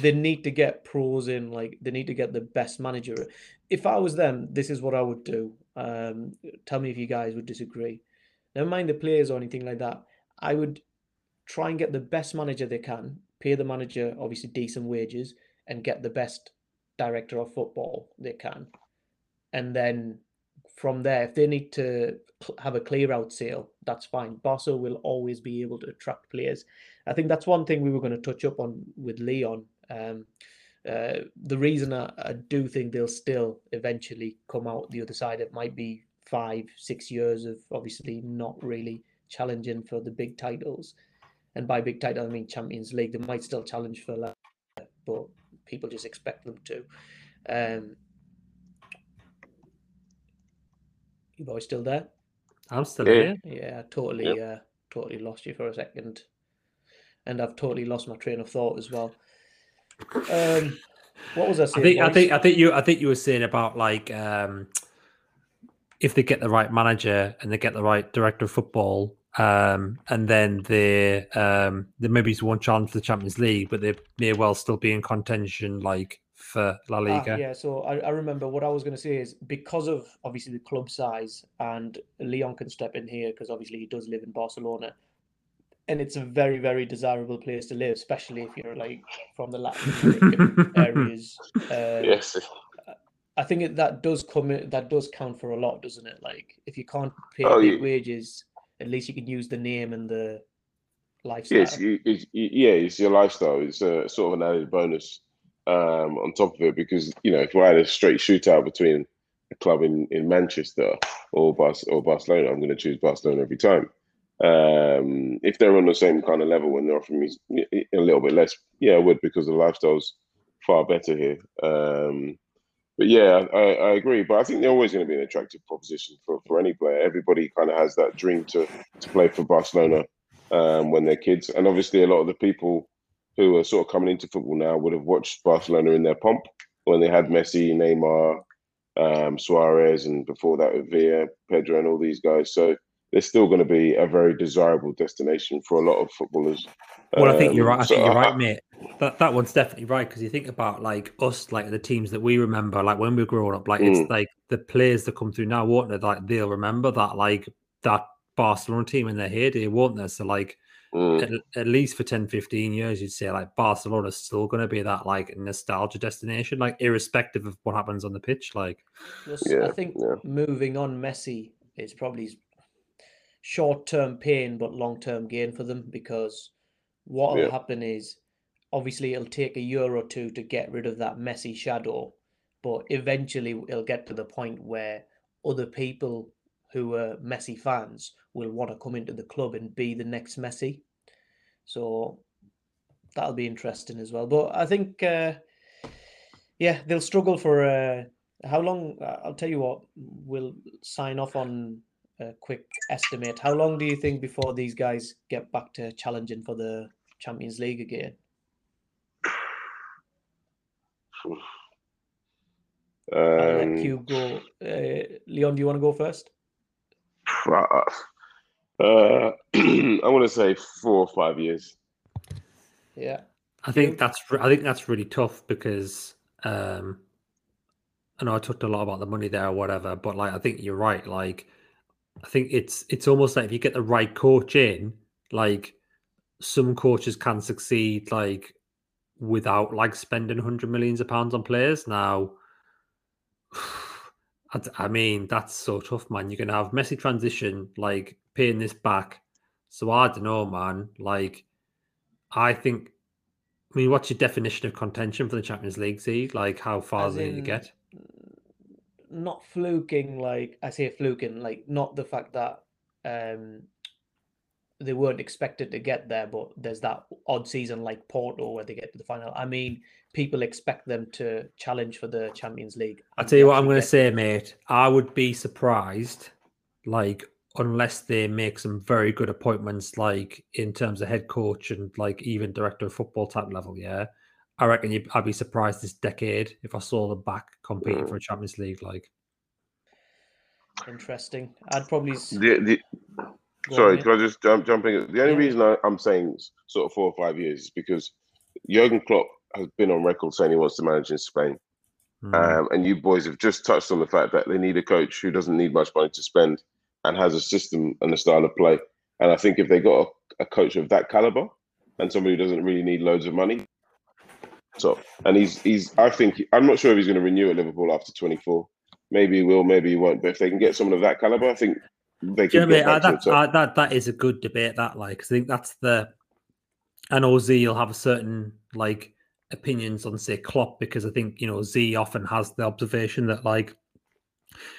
they need to get pros in. Like they need to get the best manager. If I was them, this is what I would do. Um, tell me if you guys would disagree. Never mind the players or anything like that. I would try and get the best manager they can. Pay the manager obviously decent wages and get the best director of football they can, and then from there, if they need to have a clear out sale, that's fine. Barca will always be able to attract players. I think that's one thing we were going to touch up on with Leon. Um, uh, the reason I, I do think they'll still eventually come out the other side, it might be five, six years of obviously not really challenging for the big titles. And by big title, I mean Champions League. They might still challenge for that, but people just expect them to. Um, you boys still there? I'm still Yeah. here. Yeah, I totally, uh, totally lost you for a second, and I've totally lost my train of thought as well. Um, what was I I think I think I think you I think you were saying about like um if they get the right manager and they get the right director of football, um, and then they um they maybe one chance for the Champions League, but they may well still be in contention like for La Ah, Liga. yeah, so I, I remember what I was going to say is because of obviously the club size, and Leon can step in here because obviously he does live in Barcelona, and it's a very, very desirable place to live, especially if you're like from the Latin areas. Uh, Yes. I think it, that does come in, that does count for a lot, doesn't it? Like if you can't pay Oh, big yeah. wages, at least you can use the name and the lifestyle. Yes, you, it's, yeah, it's your lifestyle. It's a sort of an added bonus um, on top of it because you know if we had a straight shootout between a club in, in Manchester or Bar- or Barcelona, I'm going to choose Barcelona every time. Um, if they're on the same kind of level and they're offering me a little bit less, yeah, I would because the lifestyle's far better here. Um, but yeah, I, I agree. But I think they're always going to be an attractive proposition for, for any player. Everybody kind of has that dream to to play for Barcelona um, when they're kids. And obviously, a lot of the people who are sort of coming into football now would have watched Barcelona in their pomp when they had Messi, Neymar, um, Suarez, and before that with Villa, Pedro, and all these guys. So they're still going to be a very desirable destination for a lot of footballers. Well, I think you're Um, right. I so think you're I- right, mate. That that one's definitely right because you think about like us, like the teams that we remember, like when we were growing up, like Mm. it's like the players that come through now, won't they? Like they'll remember that, like that Barcelona team in their heyday, won't they? So like Mm, at, at least for 10, 15 years, you'd say like Barcelona's still going to be that like nostalgia destination, like irrespective of what happens on the pitch. Like, Plus, I think yeah. moving on Messi is probably short term pain but long term gain for them because what will Yeah. happen is obviously it'll take a year or two to get rid of that Messi shadow, but eventually it'll get to the point where other people who are Messi fans will want to come into the club and be the next Messi. So that'll be interesting as well. But I think, uh, yeah, they'll struggle for uh, how long? uh, I'll tell you what, we'll sign off on a quick estimate. How long do you think before these guys get back to challenging for the Champions League again? I'll um, let you go. Uh, Leon, do you want to go first? Uh, uh, I want to say four or five years. Yeah. I think that's I think that's really tough because um I know I talked a lot about the money there or whatever, but like I think you're right. Like I think it's it's almost like if you get the right coach in, like some coaches can succeed like without like spending hundred millions of pounds on players. Now I mean that's so tough, man. You're gonna have messy transition, like paying this back. So I don't know, man. Like I think I mean, what's your definition of contention for the Champions League? See, like how far As they need to get? Not fluking, like I say fluking, like not the fact that um they weren't expected to get there, but there's that odd season like Porto where they get to the final. I mean, people expect them to challenge for the Champions League. I'll tell you what I'm going to say, mate. I would be surprised, like unless they make some very good appointments, like in terms of head coach and like even director of football type level. Yeah, I reckon you, I'd be surprised this decade if I saw them back competing Mm. for a Champions League. Like, Interesting. I'd probably The, the, sorry, mate. can I just jump, jump in? The only Yeah. reason I, I'm saying sort of four or five years is because Jurgen Klopp has been on record saying he wants to manage in Spain. mm, Um, and you boys have just touched on the fact that they need a coach who doesn't need much money to spend and has a system and a style of play. And I think if they got a, a coach of that caliber and somebody who doesn't really need loads of money, so and he's he's I think I'm not sure if he's going to renew at Liverpool after 24. maybe he will, maybe he won't. But if they can get someone of that caliber, I think they can I mean? back to the that, top. uh, that that is a good debate. That like, 'cause I think that's the. I know Z will have a certain like opinions on say Klopp because I think you know Z often has the observation that like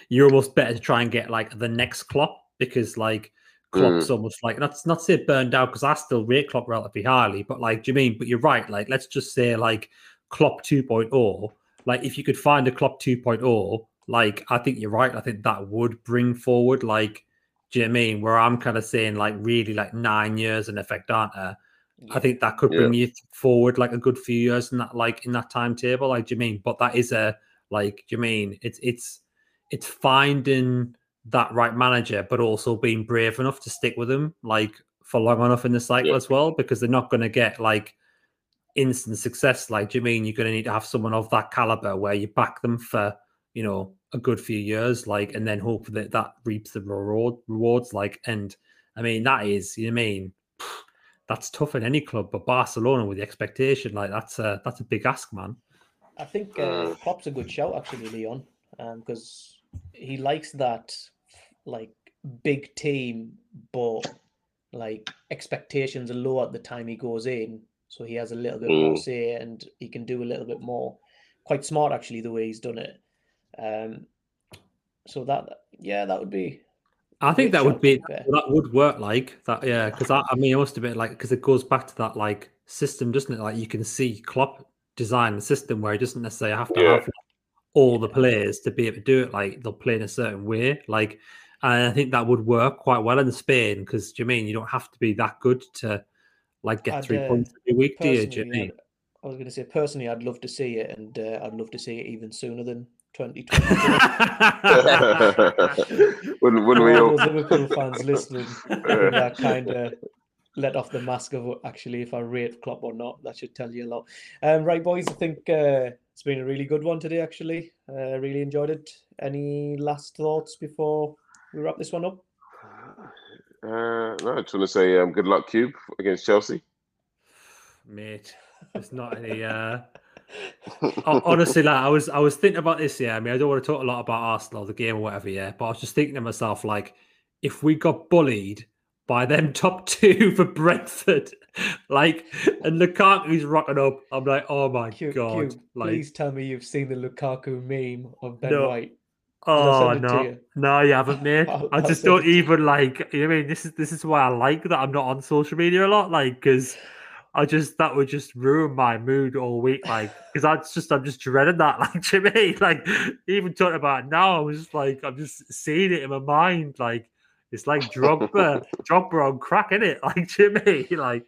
you're almost better to try and get like the next Klopp because like Mm. Klopp's almost like not not say burned out because I still rate Klopp relatively highly, but like do you mean? But you're right. Like let's just say like Klopp 2.0. Like if you could find a Klopp 2.0, like I think you're right. I think that would bring forward like. Do you know I mean? Where I'm kind of saying like really like nine years in effect, aren't there? I think that could bring you forward like a good few years in that like in that timetable. Like, do you mean? But that is a like, do you mean? It's it's it's finding that right manager, but also being brave enough to stick with him like for long enough in the cycle Yeah. as well, because they're not going to get like instant success. Like, do you mean you're going to need to have someone of that caliber where you back them for you know a good few years, like, and then hope that that reaps the reward rewards. Like, and I mean that is, you know what I mean that's tough in any club, but Barcelona with the expectation, like that's a that's a big ask, man. I think uh, Klopp's a good shout actually, Leon, because he likes that like big team, but like expectations are low at the time he goes in, so he has a little bit more Mm. say and he can do a little bit more. Quite smart actually the way he's done it. Um, so that yeah, that would be I think that would be to be fair. that would work like that, yeah. Because I, I mean, it must have been like because it goes back to that like system, doesn't it? Like you can see Klopp design the system where he doesn't necessarily have to Yeah. have like, all the players to be able to do it. Like they'll play in a certain way, like, and I think that would work quite well in Spain. Because do you mean you don't have to be that good to like get I'd, three uh, points every week, do you? Do you mean? I'd- was going to say personally, I'd love to see it, and uh, I'd love to see it even sooner than 2020. wouldn't, wouldn't we all? those Liverpool fans listening, that kind of let off the mask of actually if I rate Klopp or not. That should tell you a lot. Um, right, boys, I think uh, it's been a really good one today. Actually, uh, really enjoyed it. Any last thoughts before we wrap this one up? Uh, no, I just want to say um, good luck, Cube, against Chelsea. mate. There's not any. Uh... Honestly, like I was, I was thinking about this. Yeah, I mean, I don't want to talk a lot about Arsenal, the game or whatever. Yeah, but I was just thinking to myself, like, if we got bullied by them top two for Brentford, like, and Lukaku's rocking up, I'm like, oh my Q, god, Q, like, please tell me you've seen the Lukaku meme of Ben No. White. Oh send it to no, you? no, you haven't, mate. I just don't it to you. even like. You know I mean, this is this is why I like that I'm not on social media a lot, like, because. I just that would just ruin my mood all week, like because I just I'm just dreading that, like Jimmy, like even talking about it now, I was just like I'm just seeing it in my mind, like it's like Drogba, Drogba on crack, is it? Like Jimmy, like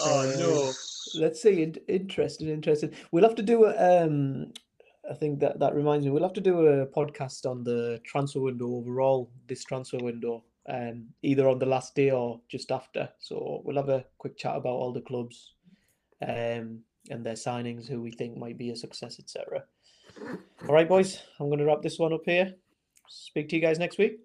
oh no, Let's see. Interesting, interesting. We'll have to do a. Um, I think that that reminds me. We'll have to do a podcast on the transfer window overall. This transfer window, um, either on the last day or just after. So we'll have a quick chat about all the clubs, um, and their signings, who we think might be a success, etc. All right, boys. I'm going to wrap this one up here. Speak to you guys next week.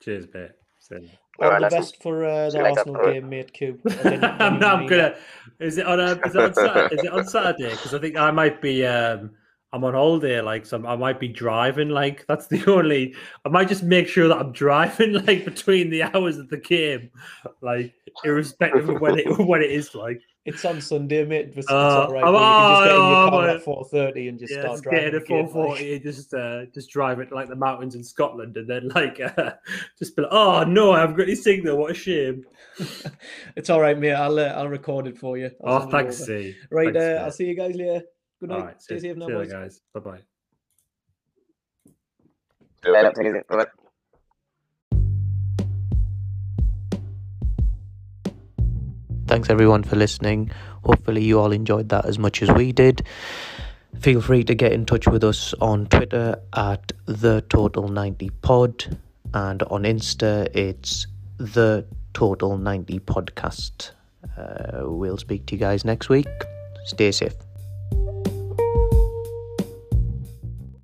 cheers, mate. Same. All Alright, the nice one. best for uh, the you. Arsenal Alright. game, mate. Q. Or I'm, I'm gonna. Is it on a? Is it on Saturday? is it on Saturday? Because I think I might be. um I'm on holiday, like so. I might be driving. Like that's the only. I might just make sure that I'm driving, like between the hours of the game, like irrespective of when it when it is. Like It's on Sunday, mate. It's, it's Uh, all right. I'm-. You can just get in oh, your car I'm- at four thirty and just yeah, start just driving. getting a the game, four like. forty, just uh, just drive it like the mountains in Scotland, and then like uh, just be like, oh no, I haven't got any signal. What a shame. it's all right, mate. I'll uh, I'll record it for you. I'll Oh, thanks. C. Right, Thanks, uh. I'll see you guys later. Good night. All right, Stay safe now, see boys. later, guys. Bye bye. Later, take it easy. Bye-bye. Thanks everyone for listening. Hopefully, you all enjoyed that as much as we did. Feel free to get in touch with us on Twitter at the Total 90 Pod and on Insta it's the Total 90 Podcast. Uh, we'll speak to you guys next week. Stay safe.